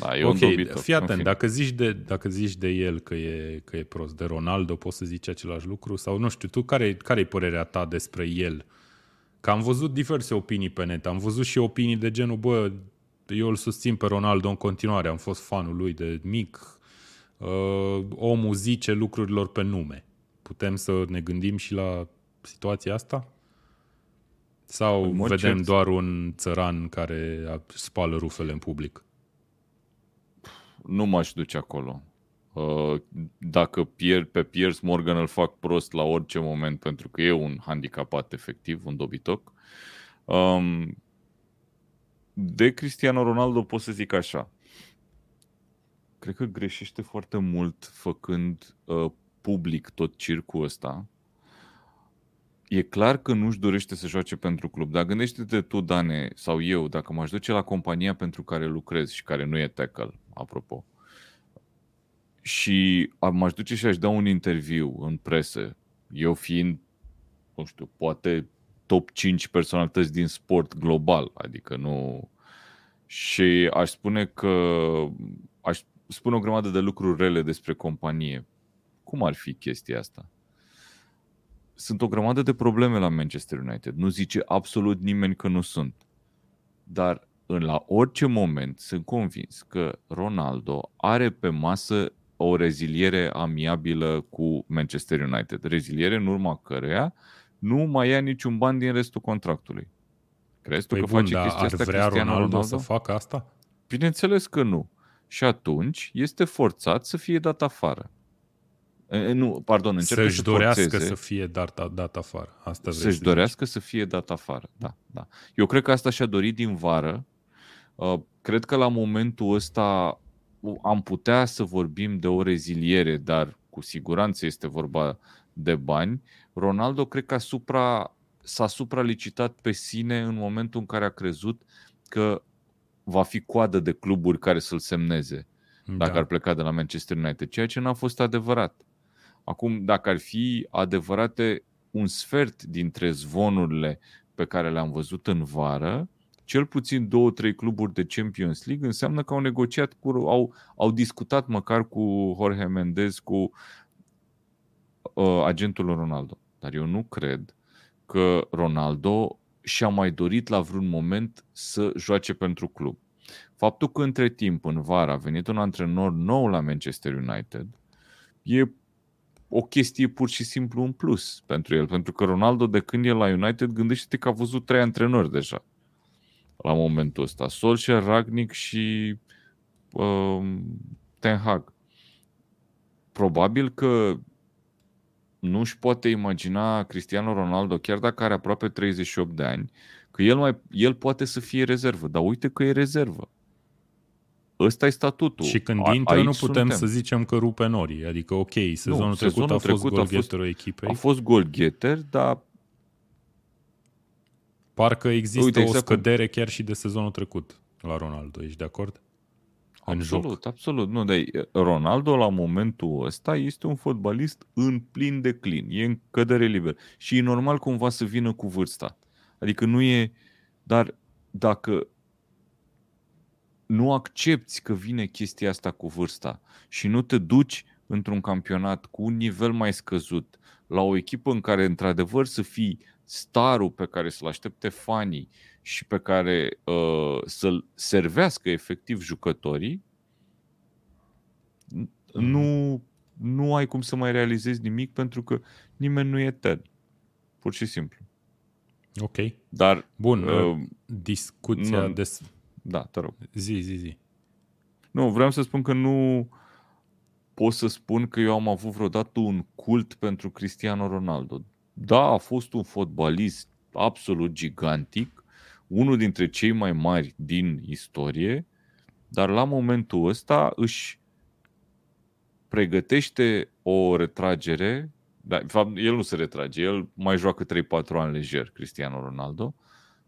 Da, e ok, un dobitoc. fii atent, dacă zici, de, dacă zici de el că e, că e prost, de Ronaldo, poți să zici același lucru? Sau nu știu, tu care, care e părerea ta despre el? Că am văzut diverse opinii pe net, am văzut și opinii de genul, bă, eu îl susțin pe Ronaldo în continuare, am fost fanul lui de mic. Uh, omul zice lucrurilor pe nume. Putem să ne gândim și la situația asta? Sau vedem cert. doar un țăran care spală rufele în public? Nu m-aș duce acolo. Uh, dacă pe Piers Morgan îl fac prost la orice moment, pentru că e un handicapat efectiv, un dobitoc, um, de Cristiano Ronaldo pot să zic așa. Cred că greșește foarte mult făcând uh, public tot circul ăsta. E clar că nu-și dorește să joace pentru club, dar gândește-te tu, Dane, sau eu, dacă m-aș duce la compania pentru care lucrez și care nu e tackle, apropo, și m-aș duce și aș da un interviu în presă, eu fiind, nu știu, poate top 5 personalități din sport global, adică nu... Și aș spune că aș spune o grămadă de lucruri rele despre companie. Cum ar fi chestia asta? Sunt o grămadă de probleme la Manchester United. Nu zice absolut nimeni că nu sunt. Dar în la orice moment sunt convins că Ronaldo are pe masă o reziliere amiabilă cu Manchester United. Reziliere în urma căreia nu mai ia niciun ban din restul contractului. Crezi păi tu că bun, face dar chestia ar asta vrea Cristiano Ronaldo, Ronaldo? să facă asta? Bineînțeles că nu. Și atunci este forțat să fie dat afară. E, Nu, pardon, încercă Să-și să dorească forțeze, să fie dat, dat afară. Asta vrei să-și să dorească să fie dat afară. Da, da. Eu cred că asta și-a dorit din vară. Uh, Cred că la momentul ăsta am putea să vorbim de o reziliere, dar cu siguranță este vorba de bani. Ronaldo cred că asupra, s-a supralicitat pe sine în momentul în care a crezut că va fi coadă de cluburi care să-l semneze zici. dacă da. ar pleca de la Manchester United, ceea ce n-a fost adevărat. Acum, dacă ar fi adevărate un sfert dintre zvonurile pe care le-am văzut în vară, cel puțin două, trei cluburi de Champions League înseamnă că au negociat, cu, au, au discutat măcar cu Jorge Mendes, cu uh, agentul Ronaldo. Dar eu nu cred că Ronaldo și-a mai dorit la vreun moment să joace pentru club. Faptul că între timp, în vară, a venit un antrenor nou la Manchester United, e o chestie pur și simplu un plus pentru el. Pentru că Ronaldo, de când e la United, gândește-te că a văzut trei antrenori deja la momentul ăsta. Solskjaer, Ragnic și uh, Ten Hag. Probabil că nu își poate imagina Cristiano Ronaldo, chiar dacă are aproape 38 de ani, că el, mai, el poate să fie rezervă. Dar uite că e rezervă. Ăsta e statutul. Și când A, intră, nu putem suntem. să zicem că rupe norii. Adică, ok, sezonul, nu, trecut sezonul a fost golgheterul echipei. A fost golgheter, dar... Parcă există Uite, exact o scădere cum... chiar și de sezonul trecut la Ronaldo. Ești de acord? În absolut, joc. absolut. Nu, dar Ronaldo la momentul ăsta este un fotbalist în plin declin. E în cădere liber. Și e normal cumva să vină cu vârsta. Adică nu e... Dar dacă nu accepti că vine chestia asta cu vârsta și nu te duci într-un campionat cu un nivel mai scăzut la o echipă în care într-adevăr să fii starul pe care să-l aștepte fanii și pe care uh, să-l servească efectiv jucătorii, mm. nu, nu ai cum să mai realizezi nimic pentru că nimeni nu e etern. Pur și simplu. Ok. Dar Bun, uh, discuția nu, des... Da, te rog. Zi, zi, zi. Nu, vreau să spun că nu pot să spun că eu am avut vreodată un cult pentru Cristiano Ronaldo. Da, a fost un fotbalist absolut gigantic, unul dintre cei mai mari din istorie, dar la momentul ăsta își pregătește o retragere da, de fapt, el nu se retrage, el mai joacă 3-4 ani lejer, Cristiano Ronaldo,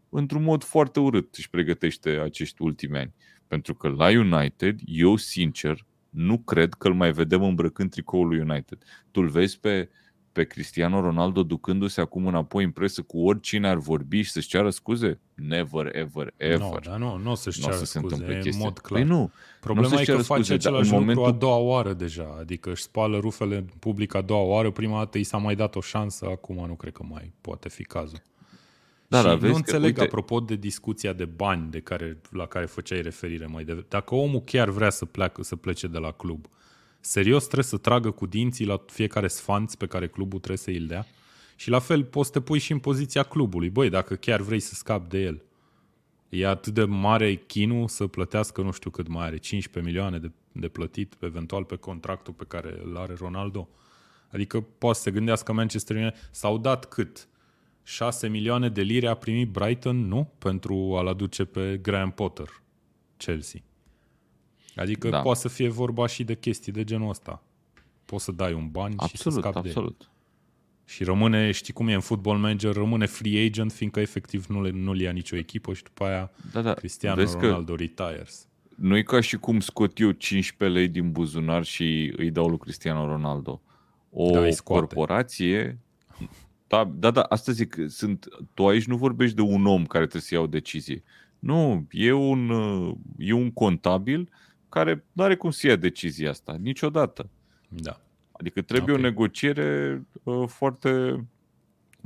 într-un mod foarte urât își pregătește acești ultimi ani. Pentru că la United, eu sincer, nu cred că îl mai vedem îmbrăcând tricoul lui United. Tu îl vezi pe, pe Cristiano Ronaldo ducându-se acum înapoi în presă cu oricine ar vorbi și să-și ceară scuze? Never, ever, ever. No, dar nu, nu o să-și ceară să scuze, se în mod clar. Păi nu, Problema nu e că face scuze, același lucru momentul... a doua oară deja, adică își spală rufele în public a doua oară, prima dată i s-a mai dat o șansă, acum nu cred că mai poate fi cazul. Da, și da, nu înțeleg, că, uite... apropo de discuția de bani de care, la care făceai referire mai devreme, dacă omul chiar vrea să, pleacă, să plece de la club, serios trebuie să tragă cu dinții la fiecare sfanț pe care clubul trebuie să îl dea? Și la fel poți să te pui și în poziția clubului. Băi, dacă chiar vrei să scapi de el, e atât de mare chinul să plătească, nu știu cât mai are, 15 milioane de, de plătit eventual pe contractul pe care îl are Ronaldo. Adică poate să se gândească Manchester United, s-au dat cât? 6 milioane de lire a primit Brighton, nu? Pentru a-l aduce pe Graham Potter, Chelsea. Adică da. poate să fie vorba și de chestii de genul ăsta. Poți să dai un bani absolut, și să scapi absolut. de Și rămâne, știi cum e în football manager, rămâne free agent, fiindcă efectiv nu, le, nu-l ia nicio echipă și după aia da, da. Cristiano Vezi Ronaldo retires. Nu e ca și cum scot eu 15 lei din buzunar și îi dau lui Cristiano Ronaldo. O da, corporație da, da, da, asta zic, sunt, tu aici nu vorbești de un om care trebuie să ia o decizie. Nu, e un, e un contabil care nu are cum să ia decizia asta, niciodată. Da. Adică trebuie okay. o negociere uh, foarte,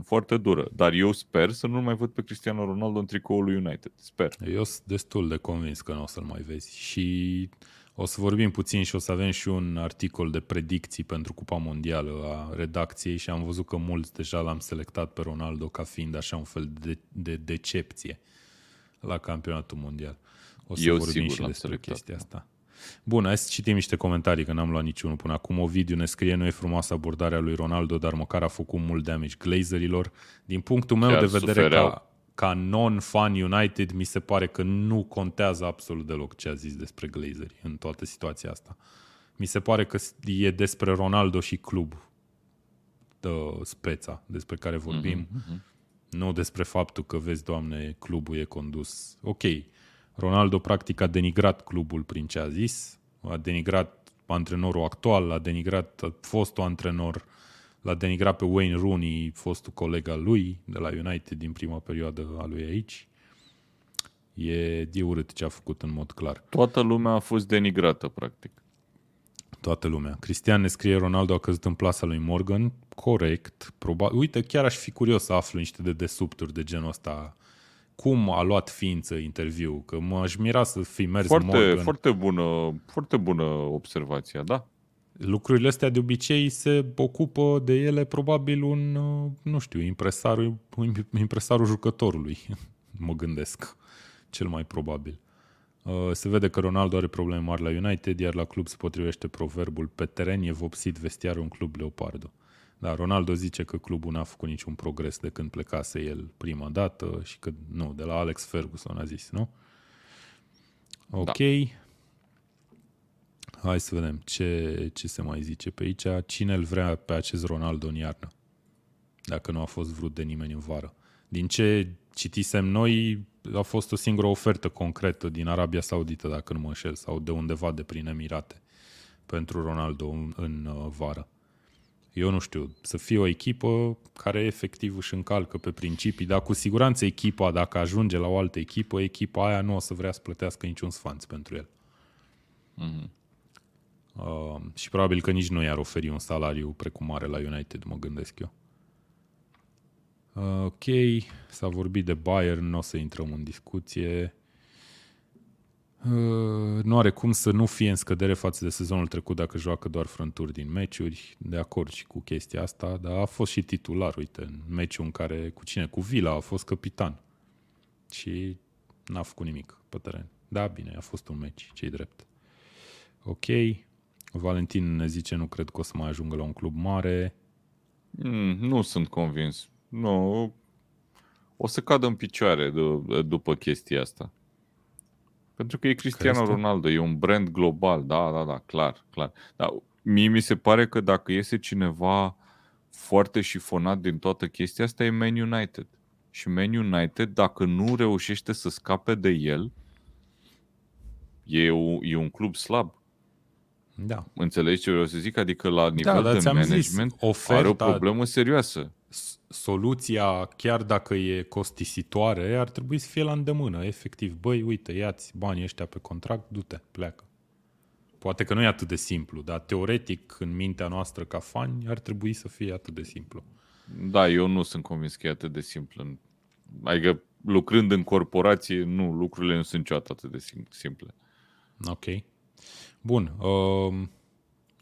foarte dură. Dar eu sper să nu mai văd pe Cristiano Ronaldo în tricoul lui United. Sper. Eu sunt destul de convins că nu o să-l mai vezi. Și o să vorbim puțin și o să avem și un articol de predicții pentru Cupa Mondială a redacției și am văzut că mulți deja l-am selectat pe Ronaldo ca fiind așa un fel de, de decepție la campionatul mondial. O să Eu vorbim și despre selectat. chestia asta. Bun, hai să citim niște comentarii, că n-am luat niciunul până acum. O video ne scrie, nu e frumoasă abordarea lui Ronaldo, dar măcar a făcut mult damage glazerilor. Din punctul meu Chiar de vedere, sufereau. ca, ca non-fan United, mi se pare că nu contează absolut deloc ce a zis despre Glazeri în toată situația asta. Mi se pare că e despre Ronaldo și club de speța despre care vorbim, mm-hmm. nu despre faptul că, vezi, doamne, clubul e condus. Ok, Ronaldo practic a denigrat clubul prin ce a zis, a denigrat antrenorul actual, a denigrat fostul antrenor L-a denigrat pe Wayne Rooney, fostul coleg al lui de la United din prima perioadă a lui aici. E de urât ce a făcut în mod clar. Toată lumea a fost denigrată, practic. Toată lumea. Cristian ne scrie Ronaldo a căzut în plasa lui Morgan. Corect. Probabil. Uite, chiar aș fi curios să aflu niște de desubturi de genul ăsta. Cum a luat ființă interviu? Că m-aș mira să fi mers foarte, Morgan. Foarte bună, foarte bună observația, da lucrurile astea de obicei se ocupă de ele probabil un, uh, nu știu, impresarul, <laughs> impresarul jucătorului, <laughs> mă gândesc, cel mai probabil. Uh, se vede că Ronaldo are probleme mari la United, iar la club se potrivește proverbul pe teren e vopsit vestiarul un club Leopardo. Da, Ronaldo zice că clubul n-a făcut niciun progres de când plecase el prima dată și că nu, de la Alex Ferguson a zis, nu? Ok. Da. Hai să vedem ce, ce se mai zice pe aici. Cine îl vrea pe acest Ronaldo în iarnă? Dacă nu a fost vrut de nimeni în vară. Din ce citisem noi, a fost o singură ofertă concretă din Arabia Saudită, dacă nu mă înșel, sau de undeva de prin Emirate pentru Ronaldo în, în uh, vară. Eu nu știu, să fie o echipă care efectiv își încalcă pe principii, dar cu siguranță echipa, dacă ajunge la o altă echipă, echipa aia nu o să vrea să plătească niciun sfanț pentru el. Mm-hmm. Uh, și probabil că nici nu i-ar oferi un salariu precum are la United, mă gândesc eu. Uh, ok, s-a vorbit de Bayern, nu o să intrăm în discuție. Uh, nu are cum să nu fie în scădere față de sezonul trecut dacă joacă doar frânturi din meciuri. De acord și cu chestia asta, dar a fost și titular, uite, în meciul în care, cu cine? Cu Vila a fost capitan. Și n-a făcut nimic pe teren. Da, bine, a fost un meci, cei drept. Ok. Valentin ne zice, nu cred că o să mai ajungă la un club mare. Mm, nu sunt convins. Nu. O să cadă în picioare d- după chestia asta. Pentru că e Cristiano Crezi Ronaldo, e un brand global, da, da, da, clar, clar. Dar mie mi se pare că dacă iese cineva foarte șifonat din toată chestia asta e Man United. Și Man United, dacă nu reușește să scape de el, e, o, e un club slab. Da. Înțelegi ce vreau să zic? Adică la da, nivel da, de management zis, oferta, are o problemă serioasă. Soluția, chiar dacă e costisitoare, ar trebui să fie la îndemână. Efectiv, băi, uite, ia-ți banii ăștia pe contract, du-te, pleacă. Poate că nu e atât de simplu, dar teoretic, în mintea noastră ca fani, ar trebui să fie atât de simplu. Da, eu nu sunt convins că e atât de simplu. Adică, lucrând în corporație, nu, lucrurile nu sunt niciodată atât de simple. Ok. Bun. Uh,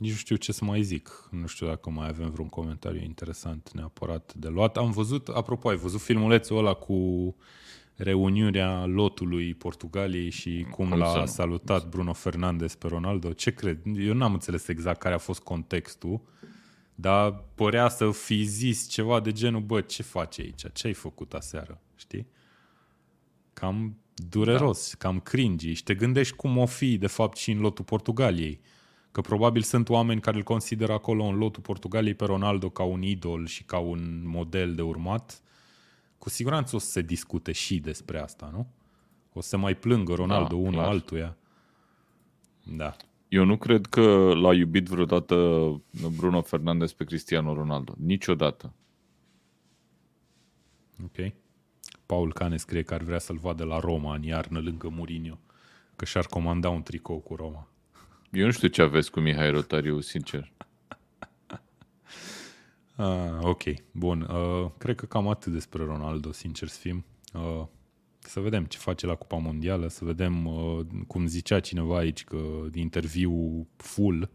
nici nu știu ce să mai zic. Nu știu dacă mai avem vreun comentariu interesant neapărat de luat. Am văzut, apropo, ai văzut filmulețul ăla cu reuniunea lotului Portugaliei și cum, cum l-a salutat Bruno Fernandes pe Ronaldo. Ce cred? Eu n-am înțeles exact care a fost contextul, dar părea să fi zis ceva de genul, bă, ce faci aici? Ce ai făcut aseară? Știi? Cam dureros, da. cam cringy și te gândești cum o fi de fapt și în lotul Portugaliei. Că probabil sunt oameni care îl consideră acolo în lotul Portugaliei pe Ronaldo ca un idol și ca un model de urmat. Cu siguranță o să se discute și despre asta, nu? O să se mai plângă Ronaldo da, unul clar. altuia. Da. Eu nu cred că l-a iubit vreodată Bruno Fernandes pe Cristiano Ronaldo. Niciodată. Ok. Paul Cane scrie că ar vrea să-l vadă la Roma în iarnă lângă Mourinho, că și-ar comanda un tricou cu Roma. Eu nu știu ce aveți cu Mihai Rotariu, sincer. Uh, <laughs> ok, bun. Uh, cred că cam atât despre Ronaldo, sincer să fim. Uh, să vedem ce face la Cupa Mondială, să vedem, uh, cum zicea cineva aici, că interviu full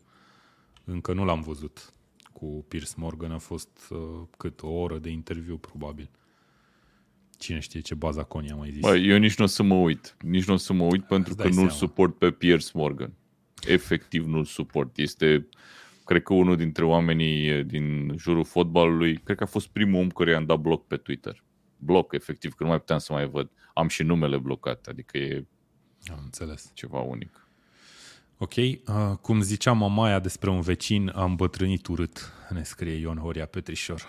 încă nu l-am văzut cu Piers Morgan. A fost uh, cât o oră de interviu, probabil. Cine știe ce baza Coni a mai zis. Bă, eu nici nu o să mă uit. Nici nu o să mă uit pentru că nu-l seama. suport pe Piers Morgan. Efectiv nu-l suport. Este, cred că unul dintre oamenii din jurul fotbalului, cred că a fost primul om care i-am dat bloc pe Twitter. Bloc, efectiv, că nu mai puteam să mai văd. Am și numele blocat, adică e am înțeles. ceva unic. Ok, uh, cum zicea mamaia despre un vecin, am bătrânit urât, ne scrie Ion Horia Petrișor.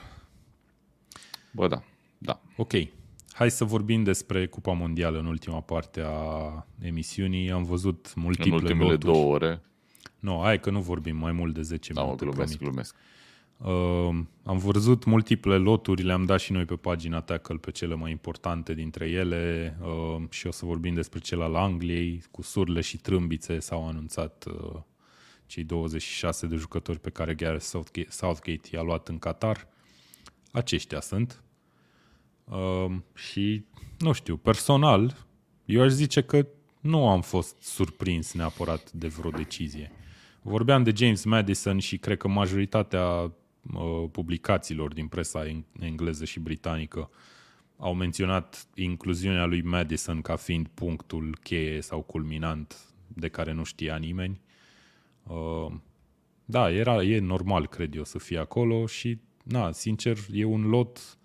Bă, da, da. Ok, Hai să vorbim despre Cupa Mondială în ultima parte a emisiunii. Am văzut multiple În ultimele loturi. două ore. Nu, hai că nu vorbim mai mult de 10 da, minute. glumesc, glumesc. Uh, am văzut multiple loturi, le-am dat și noi pe pagina Tackle pe cele mai importante dintre ele uh, și o să vorbim despre cel al Angliei. Cu surle și trâmbițe s-au anunțat uh, cei 26 de jucători pe care Gareth Southgate, Southgate i-a luat în Qatar. Aceștia sunt. Uh, și, nu știu, personal, eu aș zice că nu am fost surprins neapărat de vreo decizie. Vorbeam de James Madison și cred că majoritatea uh, publicațiilor din presa engleză și britanică au menționat incluziunea lui Madison ca fiind punctul cheie sau culminant de care nu știa nimeni. Uh, da, era, e normal, cred eu, să fie acolo și na, sincer, e un lot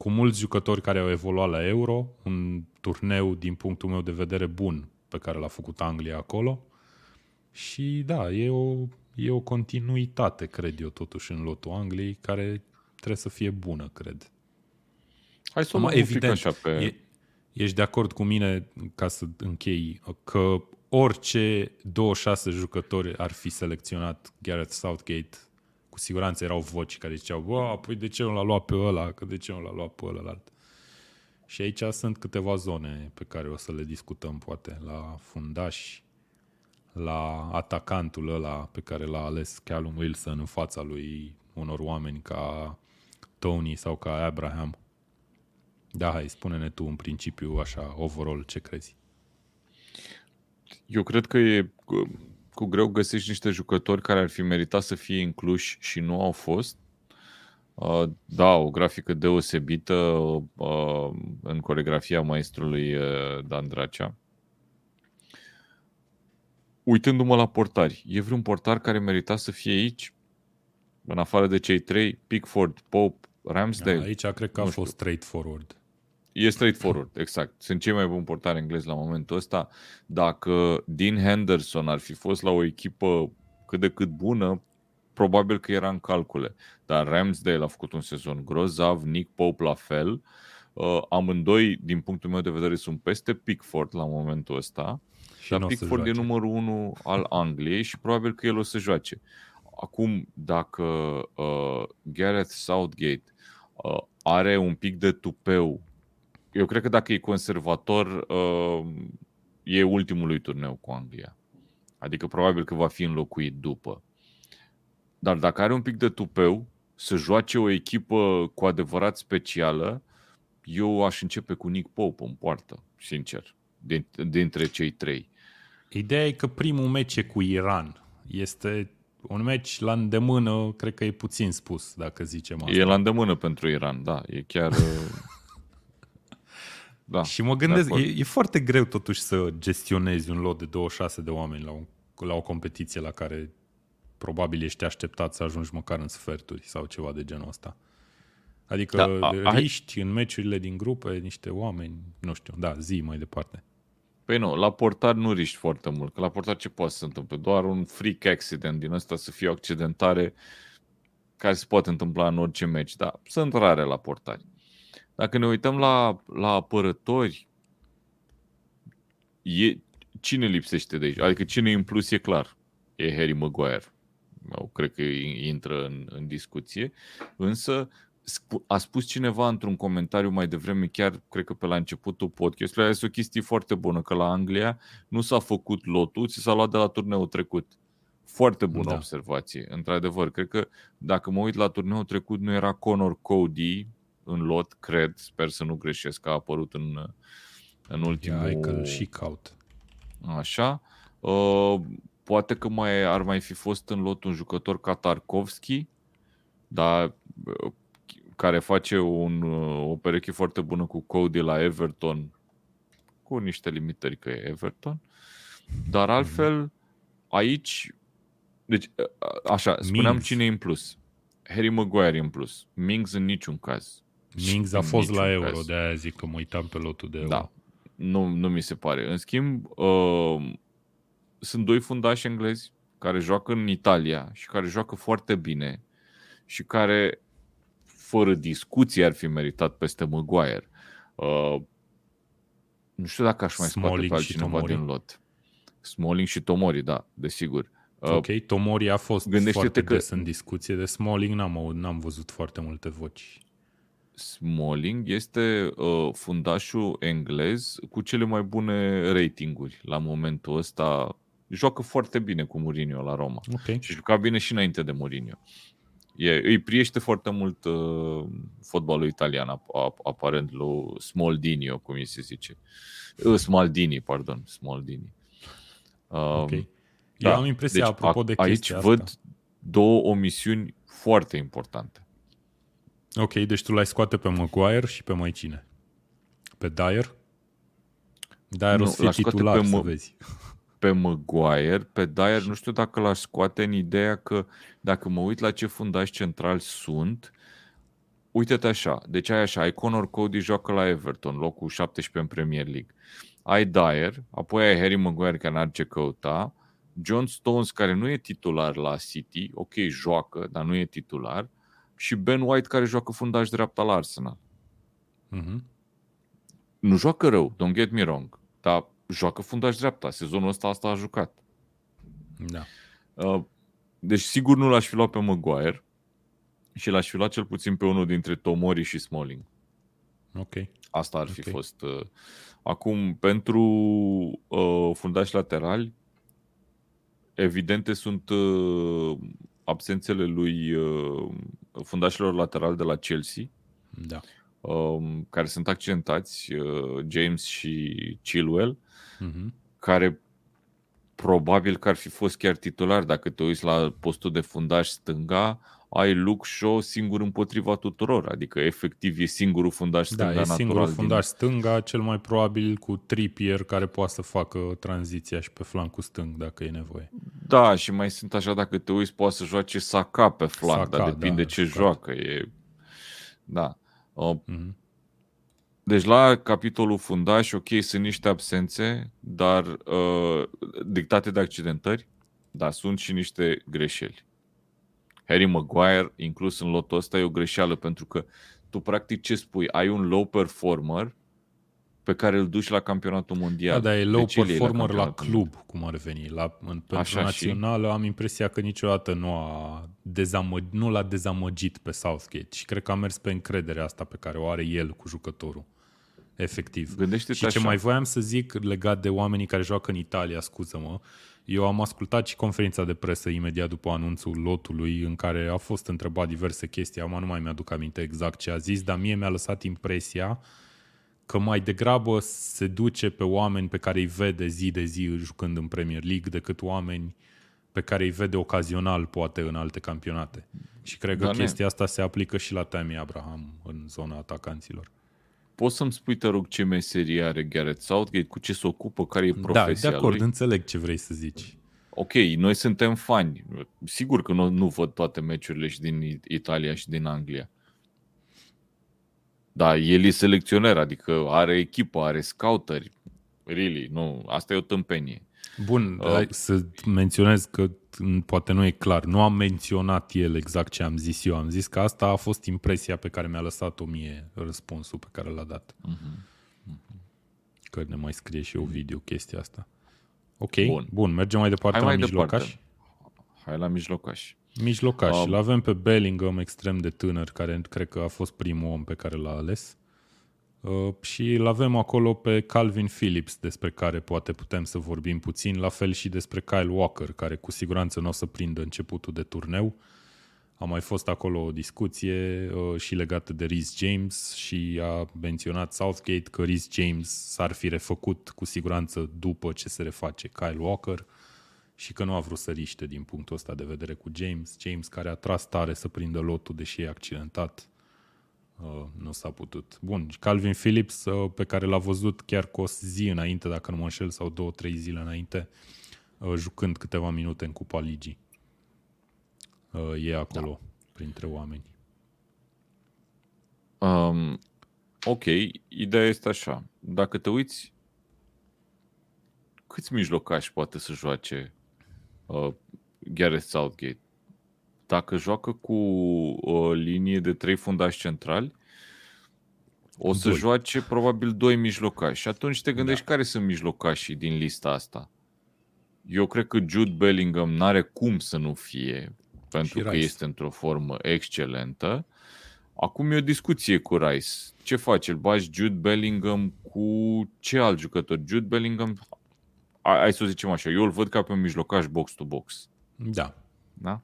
cu mulți jucători care au evoluat la Euro, un turneu, din punctul meu de vedere, bun pe care l-a făcut Anglia acolo. Și da, e o, e o continuitate, cred eu, totuși, în lotul Angliei, care trebuie să fie bună, cred. Hai să o luăm evident, așa pe... E, ești de acord cu mine, ca să închei, că orice 26 jucători ar fi selecționat Gareth Southgate, cu siguranță erau voci care ziceau, bă, păi de ce nu l-a luat pe ăla, că de ce nu l-a luat pe ălalt. Și aici sunt câteva zone pe care o să le discutăm, poate, la fundași, la atacantul ăla pe care l-a ales Callum Wilson în fața lui unor oameni ca Tony sau ca Abraham. Da, hai, spune-ne tu în principiu așa, overall, ce crezi? Eu cred că e cu, cu greu găsești niște jucători care ar fi meritat să fie incluși și nu au fost. Uh, da, o grafică deosebită uh, în coregrafia maestrului uh, Dan Dracea. Uitându-mă la portari, e vreun portar care merita să fie aici? În afară de cei trei, Pickford, Pope, Ramsdale? Aici cred că a fost straightforward. E straightforward, exact. Sunt cei mai buni portari englezi la momentul ăsta. Dacă Dean Henderson ar fi fost la o echipă cât de cât bună, probabil că era în calcule. Dar Ramsdale a făcut un sezon grozav, Nick Pope la fel. Uh, amândoi, din punctul meu de vedere, sunt peste Pickford la momentul ăsta. Și dar Pickford e numărul unu al Angliei și probabil că el o să joace. Acum, dacă uh, Gareth Southgate uh, are un pic de tupeu eu cred că dacă e conservator, uh, e ultimul lui turneu cu Anglia. Adică probabil că va fi înlocuit după. Dar dacă are un pic de tupeu, să joace o echipă cu adevărat specială, eu aș începe cu Nick Pope în poartă, sincer, dintre cei trei. Ideea e că primul meci e cu Iran. Este un meci la îndemână, cred că e puțin spus, dacă zicem asta. E la îndemână pentru Iran, da. E chiar... <laughs> Da, și mă gândesc, e, e foarte greu totuși să gestionezi un lot de 26 de oameni la, un, la o competiție la care probabil ești așteptat să ajungi măcar în sferturi sau ceva de genul ăsta. Adică da, a, riști ai... în meciurile din grupe niște oameni, nu știu, da, zi mai departe. Păi nu, la portar nu riști foarte mult, că la portar ce poate să se întâmple? Doar un freak accident din ăsta să fie o accidentare care se poate întâmpla în orice meci, dar sunt rare la portari. Dacă ne uităm la, la apărători, e, cine lipsește de aici? Adică cine e în plus e clar. E Harry Maguire. Eu cred că intră în, în discuție. Însă a spus cineva într-un comentariu mai devreme, chiar cred că pe la începutul podcastului, este o chestie foarte bună, că la Anglia nu s-a făcut lotul, ți s-a luat de la turneul trecut. Foarte bună da. observație, într-adevăr. Cred că dacă mă uit la turneul trecut, nu era Conor Cody, în lot, cred, sper să nu greșesc, că a apărut în, în ultimul... Ia, că și caut. Așa. Uh, poate că mai ar mai fi fost în lot un jucător ca Tarkovski, dar uh, care face un, uh, o pereche foarte bună cu Cody la Everton, cu niște limitări că e Everton. Dar mhm. altfel, aici, deci, uh, așa, spuneam Mings. cine e în plus. Harry Maguire în plus. Mings în niciun caz. Mings a fost la euro, caz. de aia zic că mă uitam pe lotul de euro. Da, nu, nu mi se pare. În schimb, uh, sunt doi fundași englezi care joacă în Italia și care joacă foarte bine și care, fără discuție, ar fi meritat peste Maguire. Uh, nu știu dacă aș mai Smalling scoate pe altcineva din lot. Smalling și Tomori, da, desigur. Uh, ok, Tomori a fost foarte că... des în discuție de Smalling, n-am, n-am văzut foarte multe voci. Smalling este uh, fundașul englez cu cele mai bune ratinguri la momentul ăsta. Joacă foarte bine cu Mourinho la Roma. Okay. Și juca bine și înainte de Mourinho. E, îi priește foarte mult uh, fotbalul italian, ap- aparent lui Smaldini, cum îi se zice. Uh, Smaldini, pardon, Smaldini. Uh, ok. Da. Eu am impresia, deci, apropo de chestia Aici asta. văd două omisiuni foarte importante. Ok, deci tu l-ai scoate pe Maguire și pe mai cine? Pe Dyer? Dyer nu, o să fie titular, pe să vezi. <laughs> pe Maguire, pe Dyer, nu știu dacă l-aș scoate în ideea că dacă mă uit la ce fundași centrali sunt, uite-te așa, deci ai așa, ai Conor Cody joacă la Everton, locul 17 în Premier League. Ai Dyer, apoi ai Harry Maguire care n-ar ce căuta, John Stones care nu e titular la City, ok, joacă, dar nu e titular, și Ben White care joacă fundaș dreapta la Arsenal. Mhm. Nu joacă rău, don't get me wrong, dar joacă fundaș dreapta. Sezonul ăsta asta a jucat. Da. Uh, Deci sigur nu l-aș fi luat pe Maguire și l-aș fi luat cel puțin pe unul dintre Tomori și Smalling. Ok. Asta ar fi Ok. fost. uh, Acum, pentru uh, fundași laterali, evidente sunt uh, absențele lui uh, fundașilor laterali de la Chelsea, Da. um, care sunt accidentați, uh, James și Chilwell, Mhm. care probabil că ar fi fost chiar titular dacă te uiți la postul de fundaș stânga, ai Luke Shaw singur împotriva tuturor, adică efectiv e singurul fundaș Da, stânga e natural. singurul din- fundaș stânga, cel mai probabil cu Trippier, care poate să facă tranziția și pe flancul stâng, dacă e nevoie. Da, și mai sunt așa, dacă te uiți, poate să joace Saka pe flanc, Saka, dar depinde da, ce jucat. joacă. E... Da. Uh, Mhm. Deci la capitolul fundaș, ok, sunt niște absențe, dar uh, dictate de accidentări, dar sunt și niște greșeli. Harry Maguire, inclus în lotul ăsta, e o greșeală pentru că tu practic ce spui? Ai un low performer pe care îl duci la campionatul mondial. Da, dar e De low ce îl iei performer la, campionatul club, cum ar veni. La, în, pentru Așa și? națională am impresia că niciodată nu, a dezamă, nu l-a dezamăgit pe Southgate și cred că a mers pe încrederea asta pe care o are el cu jucătorul. Efectiv. Gândește-te Și ce așa. mai voiam să zic legat de oamenii care joacă în Italia, scuză-mă, eu am ascultat și conferința de presă imediat după anunțul lotului în care a fost întrebat diverse chestii, acum nu mai mi-aduc aminte exact ce a zis, dar mie mi-a lăsat impresia că mai degrabă se duce pe oameni pe care îi vede zi de zi jucând în Premier League decât oameni pe care îi vede ocazional poate în alte campionate. Și cred că Da, ne- chestia asta se aplică și la Tammy Abraham în zona atacanților. Poți să-mi spui, te rog, ce meserie are Gareth Southgate, cu ce se ocupă, care e Da, profesia de acord, lui? înțeleg ce vrei să zici. Ok, noi suntem fani. Sigur că nu, nu văd toate meciurile și din It- Italia și din Anglia. Da, el e selecționer, adică are echipă, are scouteri. Really, nu, asta e o tâmpenie. Bun, Uh. uh, să menționez că m, poate nu e clar. Nu am menționat el exact ce am zis eu. Am zis că asta a fost impresia pe care mi-a lăsat-o mie răspunsul pe care l-a dat. Mhm. Că ne mai scrie și eu video chestia asta. Ok, Bun. bun, bun mergem mai departe Hai la mai mijlocaș. departe. Hai la mijlocaș. Mijlocaș. Um, Um, avem pe Bellingham extrem de tânăr, care cred că a fost primul om pe care l-a ales. Uh, și îl avem acolo pe Calvin Phillips, despre care poate putem să vorbim puțin, la fel și despre Kyle Walker, care cu siguranță nu o să prindă începutul de turneu. A mai fost acolo o discuție uh, și legată de Rhys James și a menționat Southgate că Rhys James s-ar fi refăcut cu siguranță după ce se reface Kyle Walker și că nu a vrut să riște din punctul ăsta de vedere cu James. James care a tras tare să prindă lotul, deși e accidentat. Uh, nu s-a putut. Bun, și Calvin Phillips, uh, pe care l-a văzut chiar cu o zi înainte, dacă nu mă înșel, sau două, trei zile înainte, uh, jucând câteva minute în Cupa Ligii. Uh, e acolo, da. printre oameni. Um, ok, ideea este așa. Dacă te uiți, câți mijlocași poate să joace uh, Gareth Southgate? Dacă joacă cu o linie de trei fundași centrali, o să Doi. joace probabil doi mijlocași. Și atunci te gândești da. care sunt mijlocașii din lista asta. Eu cred că Jude Bellingham n-are cum să nu fie, pentru Și că Rice. este într-o formă excelentă. Acum e o discuție cu Rice. Ce faci? Îl bagi Jude Bellingham cu ce alt jucător? Jude Bellingham, hai hai să o zicem așa, eu îl văd ca pe un mijlocaș box-to-box. Da. Da?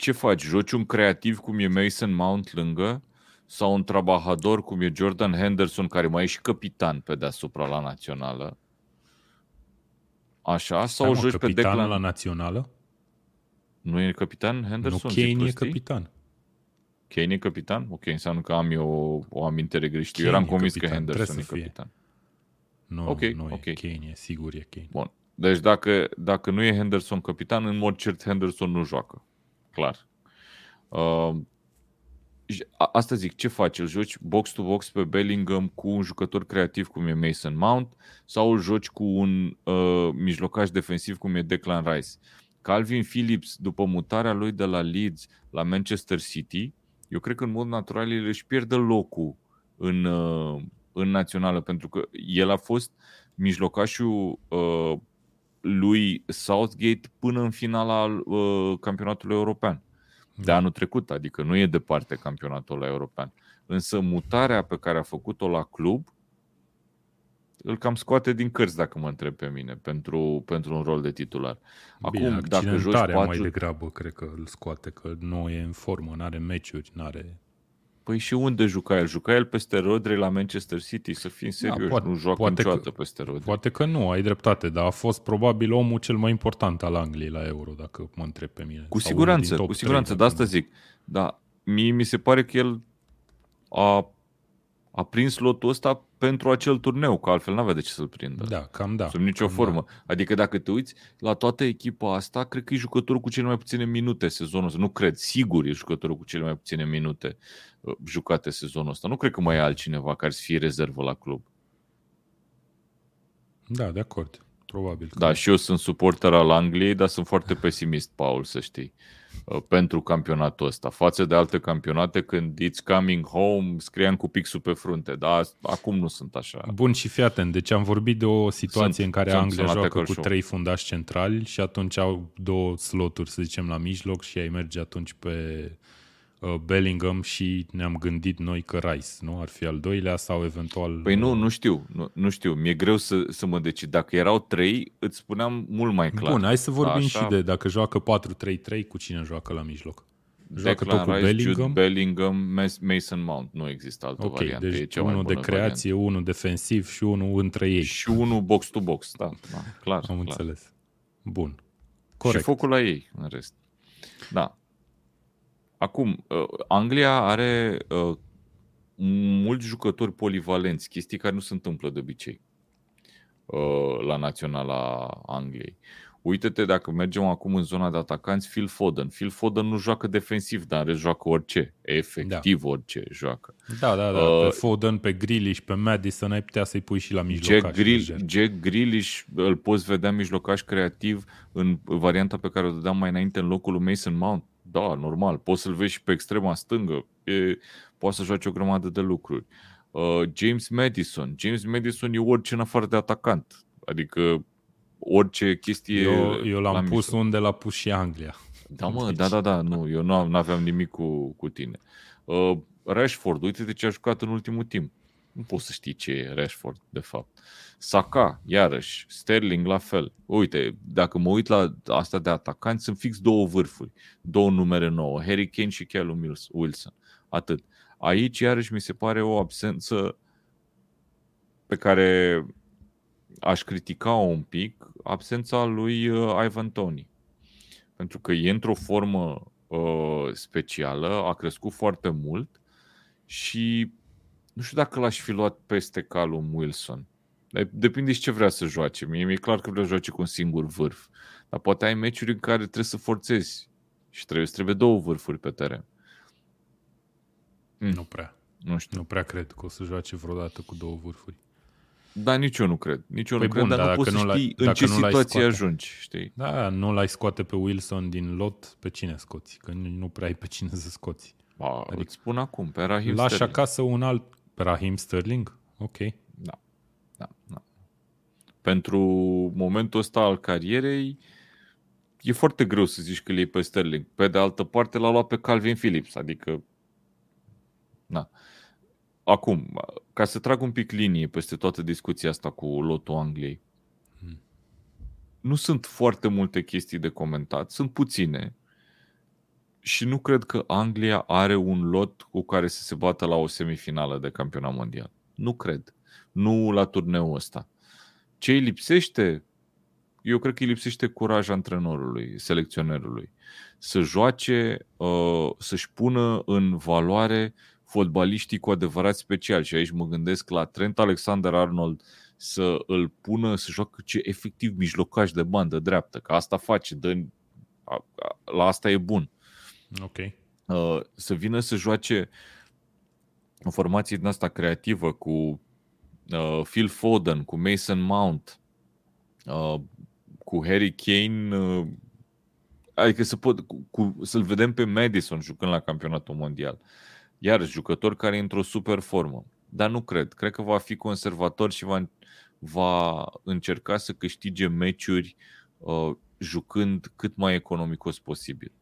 Ce faci? Joci un creativ cum e Mason Mount lângă sau un trabahador cum e Jordan Henderson, care mai e și capitan pe deasupra la națională? Așa? Sau o Stai, mă, joci pe capitanul Declan? la națională? Nu e capitan Henderson? nu, Zic Kane e prostii? capitan. Kane e capitan? Ok, înseamnă că am eu o, o amintire greșită. Eu Kane eram e convins că capitan, Henderson e trebuie să fie. capitan. Nu, Ok, nu ok. e Kane, e sigur e Kane. Bun. Deci dacă, dacă nu e Henderson capitan, în mod cert Henderson nu joacă. Clar. Uh, asta zic, ce faci? Îl joci box-to-box pe Bellingham cu un jucător creativ cum e Mason Mount sau îl joci cu un uh, mijlocaș defensiv cum e Declan Rice? Calvin Phillips, după mutarea lui de la Leeds la Manchester City, eu cred că în mod natural el își pierde locul în, uh, în națională, pentru că el a fost mijlocașul uh, lui Southgate până în finala uh, campionatului european de anul trecut, adică nu e departe campionatul european. Însă mutarea pe care a făcut-o la club îl cam scoate din cărți, dacă mă întreb pe mine, pentru, pentru un rol de titular. Acum, Bine, dacă joci patru... mai degrabă, cred că îl scoate, că nu e în formă, nu are meciuri, nu are... Păi și unde juca el? Juca el peste Rodri la Manchester City, să fim serioși, da, poate, nu joacă poate niciodată că, peste Rodri. Poate că nu, ai dreptate, dar a fost probabil omul cel mai important al Angliei la Euro, dacă mă întreb pe mine. Cu siguranță, cu siguranță, de asta zic. Da, mie mi se pare că el a, a prins lotul ăsta pentru acel turneu, că altfel n-avea de ce să-l prindă. Da, cam da. Sub nicio formă. Da. Adică dacă te uiți la toată echipa asta, cred că e jucătorul cu cele mai puține minute sezonul ăsta. Nu cred, sigur e jucătorul cu cele mai puține minute uh, jucate sezonul ăsta. Nu cred că mai e altcineva care să fie rezervă la club. Da, de acord. Probabil. Că da, și eu sunt suporter al Angliei, dar sunt foarte pesimist, Paul, să știi. Uh, pentru campionatul ăsta, față de alte campionate când it's coming home, scriam cu pixul pe frunte, dar acum nu sunt așa. Bun și fii atent, deci am vorbit de o situație sunt, în care Anglia joacă cu trei fundași centrali și atunci au două sloturi, să zicem, la mijloc și ai merge atunci pe Uh, Bellingham și ne-am gândit noi că Rice, nu? Ar fi al doilea sau eventual... Păi nu, nu știu, nu, nu știu. Mi-e greu să, să mă decid. Dacă erau trei, îți spuneam mult mai clar. Bun, hai să vorbim Așa... și de dacă joacă 4-3-3, cu cine joacă la mijloc? Joacă Declan tot cu Rice, Bellingham? Jude Bellingham, Mason Mount. Nu există altă okay, variantă. Deci e cea unul mai de creație, variantă. unul defensiv și unul între ei. Și unul box-to-box, da, da clar. Am clar. înțeles. Bun. Corect. Și focul la ei, în rest. Da. Acum, uh, Anglia are uh, mulți jucători polivalenți, chestii care nu se întâmplă de obicei uh, la naționala Angliei. Uite-te dacă mergem acum în zona de atacanți, Phil Foden. Phil Foden nu joacă defensiv, dar are joacă orice, efectiv da. orice joacă. Da, da, da. Uh, pe Foden, pe Grealish, pe Madison ai putea să-i pui și la mijlocaș. Jack, Grill, Jack Grealish îl poți vedea mijlocaș creativ în varianta pe care o dădeam mai înainte în locul lui Mason Mount. Da, normal. Poți să-l vezi și pe extrema stângă. E, poate să joace o grămadă de lucruri. Uh, James Madison. James Madison e orice în afară de atacant. Adică orice chestie... Eu, eu l-am pus mișto. unde l-a pus și Anglia. Da, mă, deci... da, da, da, nu, eu nu aveam nimic cu, cu tine. Uh, Rashford, uite de ce a jucat în ultimul timp. Nu poți să știi ce e Rashford, de fapt. Saka, iarăși, Sterling la fel. Uite, dacă mă uit la asta de atacanți, sunt fix două vârfuri, două numere nouă, Harry Kane și Callum Wilson. Atât. Aici, iarăși, mi se pare o absență pe care aș critica-o un pic, absența lui uh, Ivan Tony. Pentru că e într-o formă uh, specială, a crescut foarte mult și nu știu dacă l-aș fi luat peste Calum Wilson. Depinde și ce vrea să joace. Mie mi-e clar că vrea să joace cu un singur vârf. Dar poate ai meciuri în care trebuie să forțezi și trebuie, trebuie două vârfuri pe teren. Mm. Nu prea. Nu știu. Nu prea cred că o să joace vreodată cu două vârfuri. Da, nici eu nu cred. Nici eu păi nu bun, cred, dar, dar nu poți să știi în ce situație ajungi, știi? Da, nu l-ai scoate pe Wilson din lot, pe cine scoți? Că nu prea ai pe cine să scoți. Ba, adică îți spun acum, pe Rahim Lași Sterling. acasă un alt... Pe Rahim Sterling? Ok. Da. da, da. Pentru momentul ăsta al carierei, e foarte greu să zici că îl iei pe Sterling. Pe de altă parte, l-a luat pe Calvin Phillips, adică... Na. Acum, ca să trag un pic linie peste toată discuția asta cu lotul Angliei, hmm. nu sunt foarte multe chestii de comentat, sunt puține și nu cred că Anglia are un lot cu care să se bată la o semifinală de campionat mondial. Nu cred. Nu la turneul ăsta. Ce îi lipsește? Eu cred că îi lipsește curaj antrenorului, selecționerului. Să joace, uh, să-și pună în valoare fotbaliștii cu adevărat special. Și aici mă gândesc la Trent Alexander-Arnold să îl pună să joacă ce efectiv mijlocaș de bandă dreaptă, că asta face, dă, la asta e bun. Ok. Uh, să vină să joace o formație din asta creativă cu uh, Phil Foden, cu Mason Mount, uh, cu Harry Kane, uh, adică să pot, cu, cu, să-l vedem pe Madison jucând la campionatul mondial. Iar jucător care e într-o super formă. Dar nu cred. Cred că va fi conservator și va, va încerca să câștige meciuri uh, jucând cât mai economicos posibil.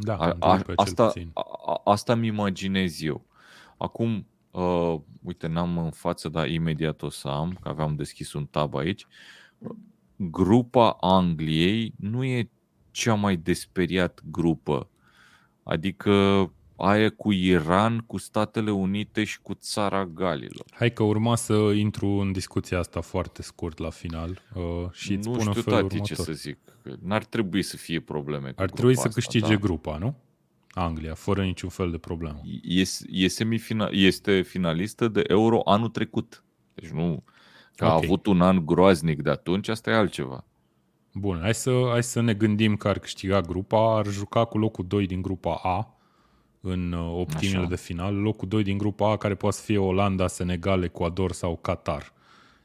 Da, a, a, asta, a, asta mi imaginez eu. Acum, uh, uite, n-am în față, dar imediat o să am, că aveam deschis un tab aici. Grupa Angliei nu e cea mai desperiat grupă. Adică aia cu Iran, cu Statele Unite și cu țara Galilor. Hai că urma să intru în discuția asta foarte scurt la final uh, și îți nu spun știu, în felul tati, următor. ce să zic. N-ar trebui să fie probleme cu Ar trebui să asta, câștige da? grupa, nu? Anglia, fără niciun fel de problemă. E, e semifina- este finalistă de Euro anul trecut. Deci nu că a Ok. avut un an groaznic de atunci, asta e altceva. Bun, hai să, hai să ne gândim că ar câștiga grupa, ar juca cu locul 2 din grupa A în uh, optimile Așa. de final, locul 2 din grupa A care poate să fie Olanda, Senegal, Ecuador sau Qatar.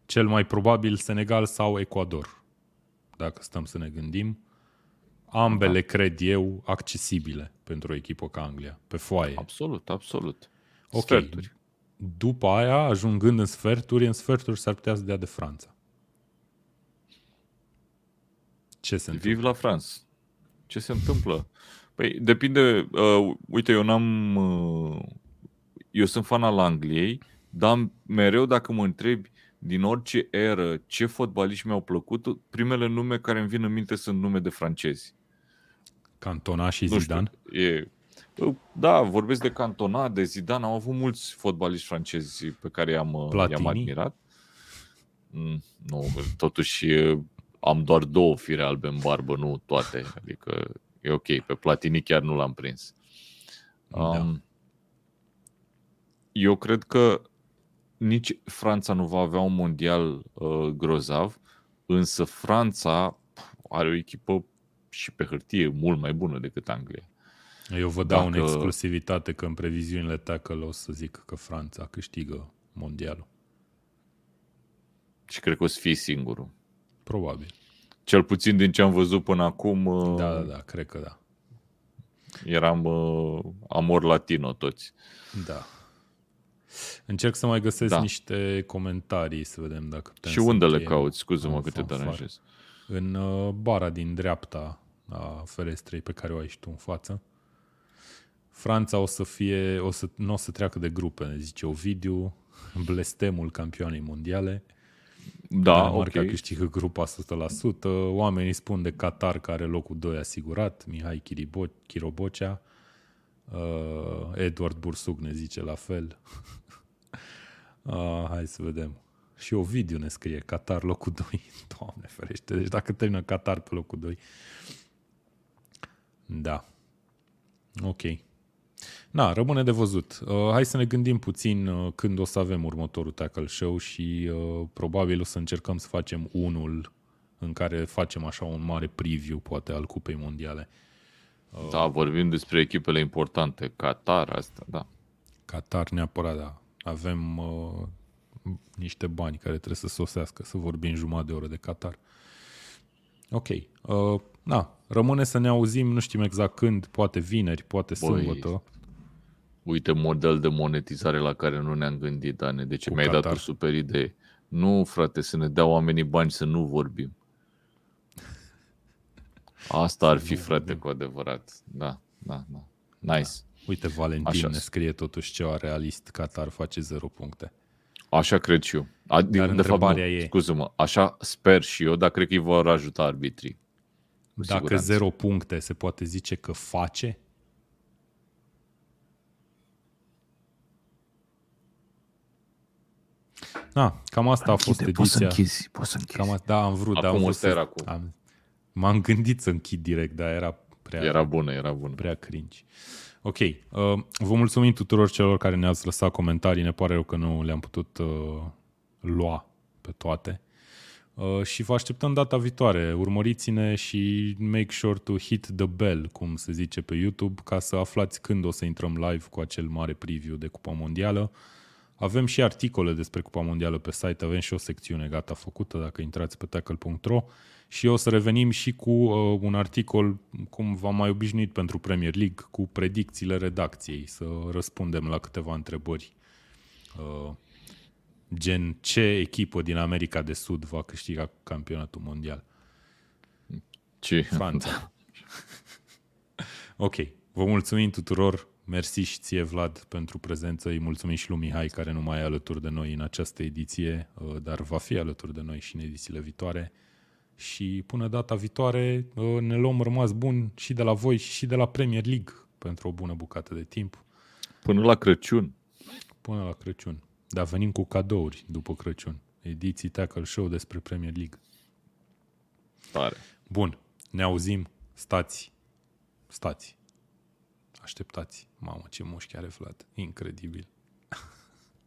Cel mai probabil Senegal sau Ecuador, dacă stăm să ne gândim. Ambele, Da. cred eu, accesibile pentru o echipă ca Anglia, pe foaie. Absolut, absolut. Ok. Sferturi. După aia, ajungând în sferturi, în sferturi s-ar putea să dea de Franța. Ce se întâmplă? Viv la France. Ce se întâmplă? Păi depinde, uh, uite, eu n-am uh, eu sunt fan al Angliei, dar mereu dacă mă întrebi din orice eră ce fotbaliști mi-au plăcut, primele nume care îmi vin în minte sunt nume de francezi. Cantona și Nu Zidane? știu, e, da, vorbesc de Cantona, de Zidane, au avut mulți fotbaliști francezi pe care i-am, uh, Platini? i-am admirat. Mm, nu, totuși e, am doar două fire albe în barbă, nu toate. Adică e ok, pe Platini chiar nu l-am prins. Da. Um, Eu cred că nici Franța nu va avea un mondial uh, grozav, însă Franța pf, are o echipă și pe hârtie mult mai bună decât Anglia. Eu vă dau Dacă- în exclusivitate că în previziunile tackle o să zic că Franța câștigă mondialul. Și cred că o să fie singurul. Probabil. Cel puțin din ce am văzut până acum, uh, Da, da, da, cred că da. eram uh, amor latino toți. Da. Încerc să mai găsesc Da. niște comentarii să vedem dacă putem și să unde le încheiem cauți? Scuză-mă în că te fanfare. deranjez. În uh, bara din dreapta a ferestrei pe care o ai și tu în față. Franța o să fie, o să, nu o să treacă de grupe, ne zice Ovidiu, blestemul campioanei mondiale. Da, Danemarca ok. câștigă grupa 100%. Oamenii spun de Qatar care are locul 2 asigurat. Mihai Chiribo- Chirobocea. Uh, Edward Bursug ne zice la fel. <laughs> uh, hai să vedem. Și Ovidiu ne scrie Qatar locul 2. <laughs> Doamne ferește. Deci dacă termină Qatar pe locul 2. Da. Ok. Na, rămâne de văzut. Uh, hai să ne gândim puțin uh, când o să avem următorul tackle show și uh, probabil o să încercăm să facem unul în care facem așa un mare preview, poate, al Cupei Mondiale. Da, vorbim despre echipele importante. Qatar, asta, da. Qatar neapărat, da. Avem uh, niște bani care trebuie să sosească, să vorbim jumătate de oră de Qatar. Ok. Uh, na, rămâne să ne auzim, nu știm exact când, poate vineri, poate Băi, sâmbătă. Uite model de monetizare la care nu ne-am gândit, Dane. Deci Cu mi-ai dat Qatar. o super idee. Nu, frate, să ne dea oamenii bani să nu vorbim. Asta ar fi, frate, cu adevărat. Da, da, da. Nice. Uite, Valentin Așa. ne scrie totuși ceva realist, Qatar face 0 puncte. Așa cred și eu. A, de, Dar de fapt, nu, întrebarea e- scuză-mă, așa sper și eu, dar cred că îi vor ajuta arbitrii. Cu Dacă siguranță. 0 puncte se poate zice că face? Da, cam asta a fost ediția. închizi, poți să închizi. Cam asta, da, am vrut, dar am Acum vrut ăsta să, era cu- am, M-am gândit să închid direct, dar era prea, Era bună, era bună. prea cringe. Ok, uh, vă mulțumim tuturor celor care ne-ați lăsat comentarii, ne pare rău că nu le-am putut uh, lua pe toate. Uh, și vă așteptăm data viitoare. Urmăriți-ne și make sure to hit the bell, cum se zice pe YouTube, ca să aflați când o să intrăm live cu acel mare preview de Cupa Mondială. Avem și articole despre Cupa Mondială pe site, avem și o secțiune gata făcută dacă intrați pe tackle.ro și o să revenim și cu uh, un articol, cum v-am mai obișnuit pentru Premier League, cu predicțiile redacției, să răspundem la câteva întrebări. Uh, gen, ce echipă din America de Sud va câștiga campionatul mondial? Ce? Franța. <laughs> ok, vă mulțumim tuturor, mersi și ție Vlad pentru prezență, îi mulțumim și lui Mihai care nu mai e alături de noi în această ediție, uh, dar va fi alături de noi și în edițiile viitoare și până data viitoare uh, ne luăm rămas bun și de la voi și de la Premier League pentru o bună bucată de timp. Până la Crăciun. Până la Crăciun. Dar venim cu cadouri după Crăciun. Ediții Tackle Show despre Premier League. Tare. Bun, ne auzim. Stați. Stați. Așteptați. Mamă, ce mușchi are Vlad. Incredibil.